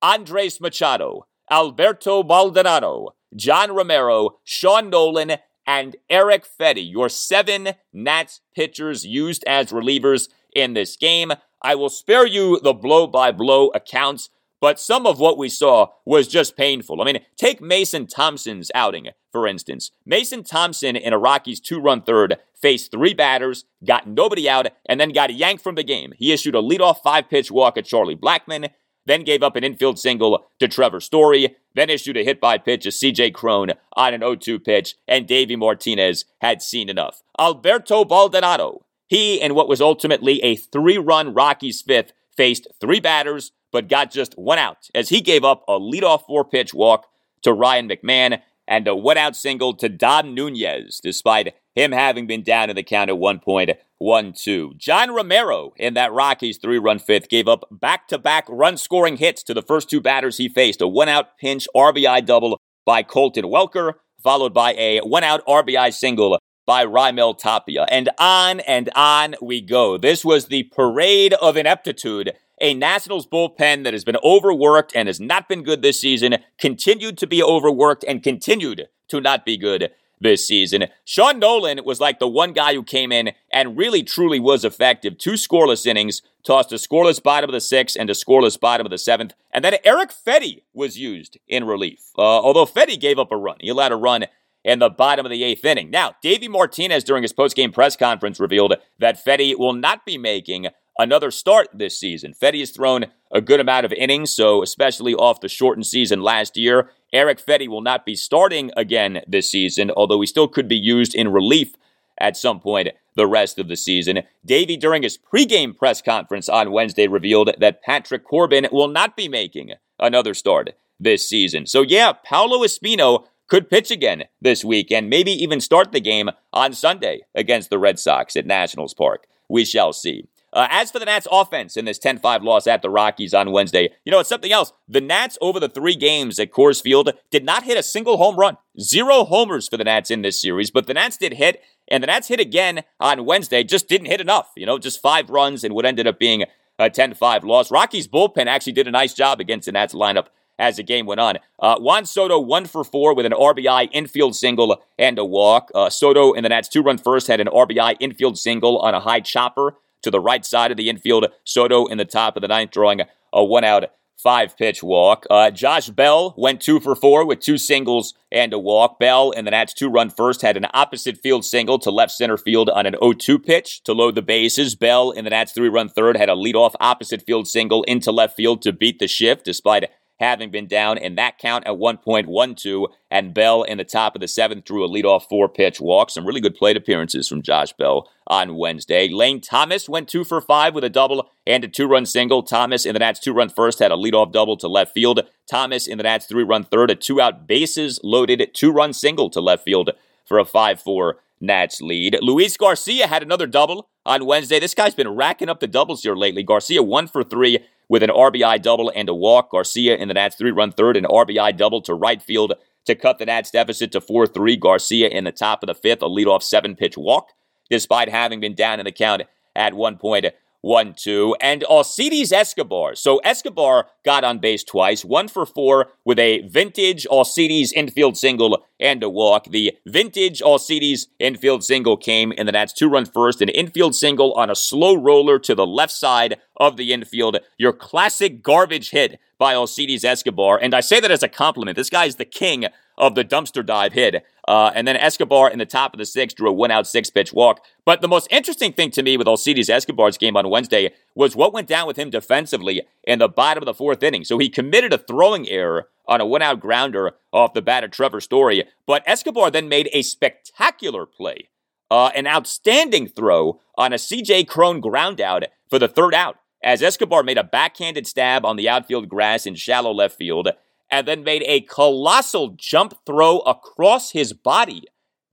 Speaker 1: Andres Machado, Alberto Maldonado, Jhon Romero, Sean Nolin, and Eric Fedde, your seven Nats pitchers used as relievers in this game. I will spare you the blow by blow accounts but some of what we saw was just painful. I mean, take Mason Thompson's outing, for instance. Mason Thompson in a Rockies two run third faced three batters, got nobody out, and then got yanked from the game. He issued a leadoff five pitch walk at Charlie Blackmon, then gave up an infield single to Trevor Story, then issued a hit by pitch to CJ Cron on an 0 2 pitch, and Davey Martinez had seen enough. Alberto Maldonado, he in what was ultimately a three run Rockies fifth, faced three batters, but got just one out as he gave up a leadoff four pitch walk to Ryan McMahon and a one out single to Dom Nunez, despite him having been down in the count at one point, 1 2. Jhon Romero in that Rockies three run fifth gave up back to back run scoring hits to the first two batters he faced a one out pinch RBI double by Colton Welker, followed by a one out RBI single by Raimel Tapia. And on and on we go. This was the parade of ineptitude a Nationals bullpen that has been overworked and has not been good this season, continued to be overworked and continued to not be good this season. Sean Nolin was like the one guy who came in and really truly was effective. Two scoreless innings, tossed a scoreless bottom of the sixth and a scoreless bottom of the seventh. And then Eric Fedde was used in relief. Uh, although Fedde gave up a run. He allowed a run in the bottom of the eighth inning. Now, Davey Martinez during his postgame press conference revealed that Fedde will not be making another start this season. Fedde has thrown a good amount of innings, so especially off the shortened season last year. Eric Fedde will not be starting again this season, although he still could be used in relief at some point the rest of the season. Davey, during his pregame press conference on Wednesday, revealed that Patrick Corbin will not be making another start this season. So, yeah, Paolo Espino could pitch again this week and maybe even start the game on Sunday against the Red Sox at Nationals Park. We shall see. Uh, as for the Nats offense in this 10 5 loss at the Rockies on Wednesday, you know, it's something else. The Nats over the three games at Coors Field did not hit a single home run. Zero homers for the Nats in this series, but the Nats did hit, and the Nats hit again on Wednesday, just didn't hit enough. You know, just five runs and what ended up being a 10 5 loss. Rockies bullpen actually did a nice job against the Nats lineup as the game went on. Uh, Juan Soto, one for four with an RBI infield single and a walk. Uh, Soto in the Nats two run first had an RBI infield single on a high chopper to the right side of the infield. Soto in the top of the ninth, drawing a one out five pitch walk. Uh, Josh Bell went two for four with two singles and a walk. Bell in the Nats two run first had an opposite field single to left center field on an 0 2 pitch to load the bases. Bell in the Nats three run third had a leadoff opposite field single into left field to beat the shift despite having been down in that count at 1.12. And Bell in the top of the seventh drew a leadoff four pitch walk. Some really good plate appearances from Josh Bell on Wednesday. Lane Thomas went two for five with a double and a two run single. Thomas in the Nats two run first had a leadoff double to left field. Thomas in the Nats three run third, a two out bases loaded two run single to left field for a 5 4 Nats lead. Luis Garcia had another double on Wednesday. This guy's been racking up the doubles here lately. Garcia one for three with an RBI double and a walk. Garcia in the Nats three run third, an RBI double to right field to cut the Nats deficit to 4 3. Garcia in the top of the fifth, a leadoff seven pitch walk, despite having been down in the count at one point one, two, and Alcides Escobar. So Escobar got on base twice, one for four with a vintage Alcides infield single and a walk. The vintage Alcides infield single came in the Nats two run first, an infield single on a slow roller to the left side of the infield. Your classic garbage hit by Alcides Escobar. And I say that as a compliment. This guy is the king of the dumpster dive hit. Uh, and then Escobar in the top of the sixth drew a one out six pitch walk. But the most interesting thing to me with Alcides Escobar's game on Wednesday was what went down with him defensively in the bottom of the fourth inning. So he committed a throwing error on a one out grounder off the bat of Trevor Story. But Escobar then made a spectacular play, uh, an outstanding throw on a CJ Cron ground out for the third out as Escobar made a backhanded stab on the outfield grass in shallow left field and then made a colossal jump throw across his body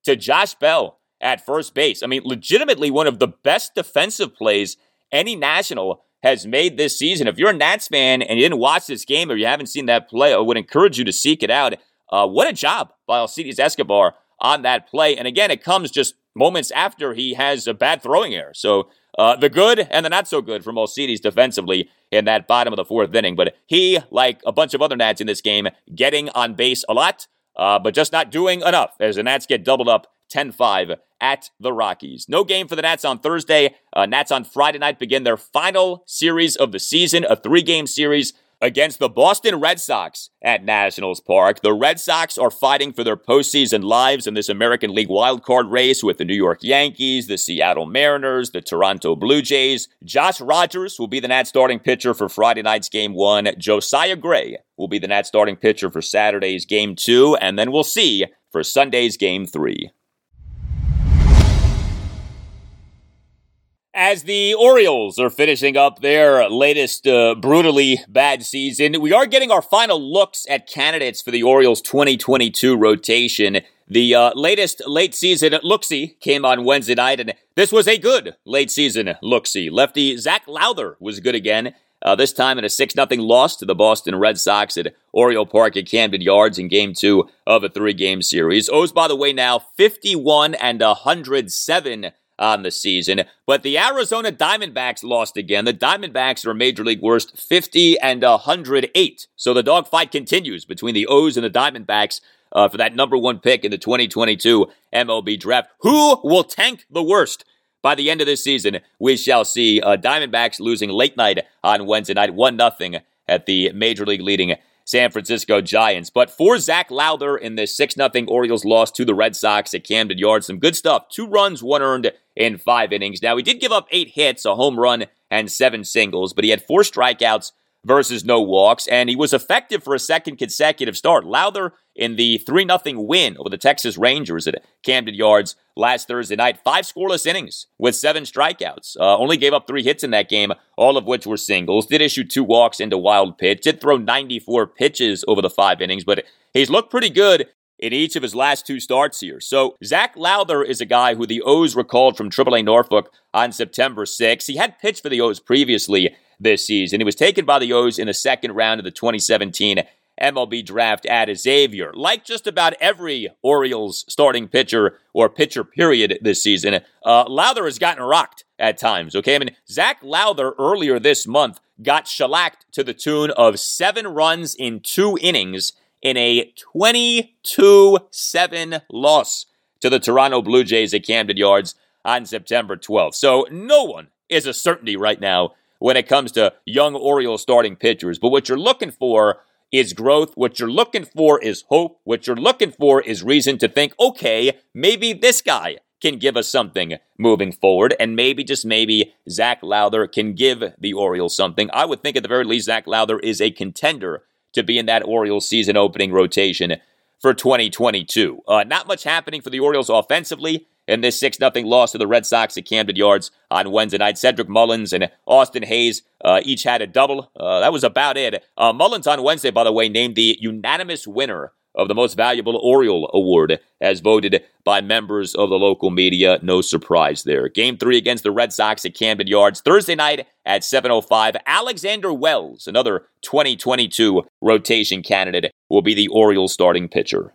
Speaker 1: to Josh Bell at first base. I mean, legitimately one of the best defensive plays any national has made this season. If you're a Nats fan and you didn't watch this game or you haven't seen that play, I would encourage you to seek it out. Uh, what a job by Alcides Escobar on that play. And again, it comes just moments after he has a bad throwing error. So uh, the good and the not so good from Alcides defensively in that bottom of the fourth inning. But he, like a bunch of other Nats in this game, getting on base a lot, uh, but just not doing enough as the Nats get doubled up 10 5 at the Rockies. No game for the Nats on Thursday. Uh, Nats on Friday night begin their final series of the season, a three game series against the Boston Red Sox at Nationals Park. The Red Sox are fighting for their postseason lives in this American League wildcard race with the New York Yankees, the Seattle Mariners, the Toronto Blue Jays. Josh Rogers will be the Nats starting pitcher for Friday night's game one. Josiah Gray will be the Nats starting pitcher for Saturday's game two, and then we'll see for Sunday's game three. As the Orioles are finishing up their latest uh, brutally bad season, we are getting our final looks at candidates for the Orioles 2022 rotation. The uh, latest late season looksy came on Wednesday night, and this was a good late season looksy. Lefty Zac Lowther was good again, uh, this time in a 6 0 loss to the Boston Red Sox at Oriole Park at Camden Yards in game two of a three game series. O's, by the way, now 51 and 107 on the season. But the Arizona Diamondbacks lost again. The Diamondbacks are Major League worst 50 and 108. So the dogfight continues between the O's and the Diamondbacks uh, for that number one pick in the 2022 MLB draft. Who will tank the worst? By the end of this season, we shall see uh, Diamondbacks losing late night on Wednesday night, 1 0 at the Major League leading San Francisco Giants. But for Zac Lowther in this 6 0 Orioles loss to the Red Sox at Camden Yards, some good stuff. Two runs, one earned in five innings. Now, he did give up eight hits, a home run, and seven singles, but he had four strikeouts versus no walks, and he was effective for a second consecutive start. Lowther in the 3 0 win over the Texas Rangers at Camden Yards last Thursday night. Five scoreless innings with seven strikeouts. Uh, only gave up three hits in that game, all of which were singles. Did issue two walks into wild pitch. Did throw 94 pitches over the five innings, but he's looked pretty good in each of his last two starts here. So Zac Lowther is a guy who the O's recalled from AAA Norfolk on September 6. He had pitched for the O's previously this season. He was taken by the O's in the second round of the 2017 MLB draft at Xavier. Like just about every Orioles starting pitcher or pitcher period this season, uh, Lowther has gotten rocked at times. Okay, I mean Zac Lowther earlier this month got shellacked to the tune of seven runs in two innings in a 22-7 loss to the Toronto Blue Jays at Camden Yards on September 12th. So no one is a certainty right now when it comes to young Orioles starting pitchers. But what you're looking for is growth. What you're looking for is hope. What you're looking for is reason to think, okay, maybe this guy can give us something moving forward. And maybe, just maybe, Zac Lowther can give the Orioles something. I would think at the very least, Zac Lowther is a contender to be in that Orioles season opening rotation for 2022. Uh, not much happening for the Orioles offensively in this 6 0 loss to the Red Sox at Camden Yards on Wednesday night. Cedric Mullins and Austin Hays uh, each had a double. Uh, that was about it. Uh, Mullins on Wednesday, by the way, named the unanimous winner of the most valuable Oriole award as voted by members of the local media. No surprise there. Game three against the Red Sox at Camden Yards Thursday night at 7.05. Alexander Wells, another 2022 rotation candidate, will be the Orioles starting pitcher.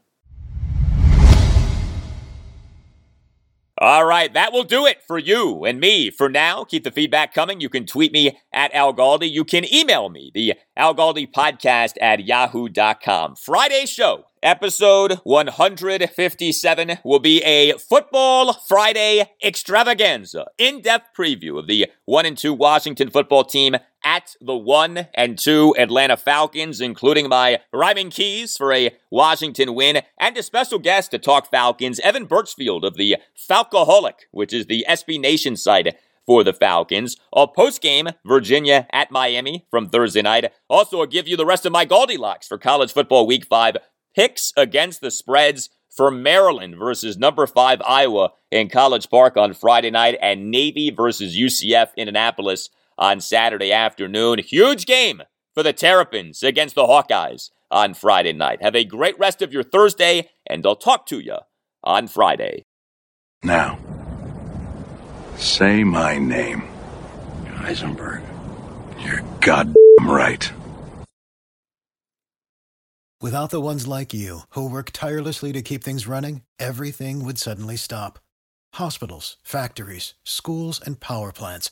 Speaker 1: All right, that will do it for you and me for now. Keep the feedback coming. You can tweet me at Al Galdi. You can email me, the Al Galdi podcast at yahoo.com. Friday show, episode 157, will be a Football Friday extravaganza, in depth preview of the 1 and 2 Washington football team at the 1 and 2 Atlanta Falcons, including my rhyming keys for a Washington win, and a special guest to talk Falcons, Evan Birchfield of the Falcoholic, which is the SB Nation site for the Falcons. A post game, Virginia at Miami from Thursday night. Also, I'll give you the rest of my GaldiLocks for college football week five. Picks against the spreads for Maryland versus number five Iowa in College Park on Friday night, and Navy versus UCF in Annapolis on Saturday afternoon. Huge game for the Terrapins against the Hawkeyes on Friday night. Have a great rest of your Thursday, and I'll talk to you on Friday.
Speaker 3: Now, say my name. Heisenberg. You're goddamn right.
Speaker 8: Without the ones like you, who work tirelessly to keep things running, everything would suddenly stop. Hospitals, factories, schools, and power plants,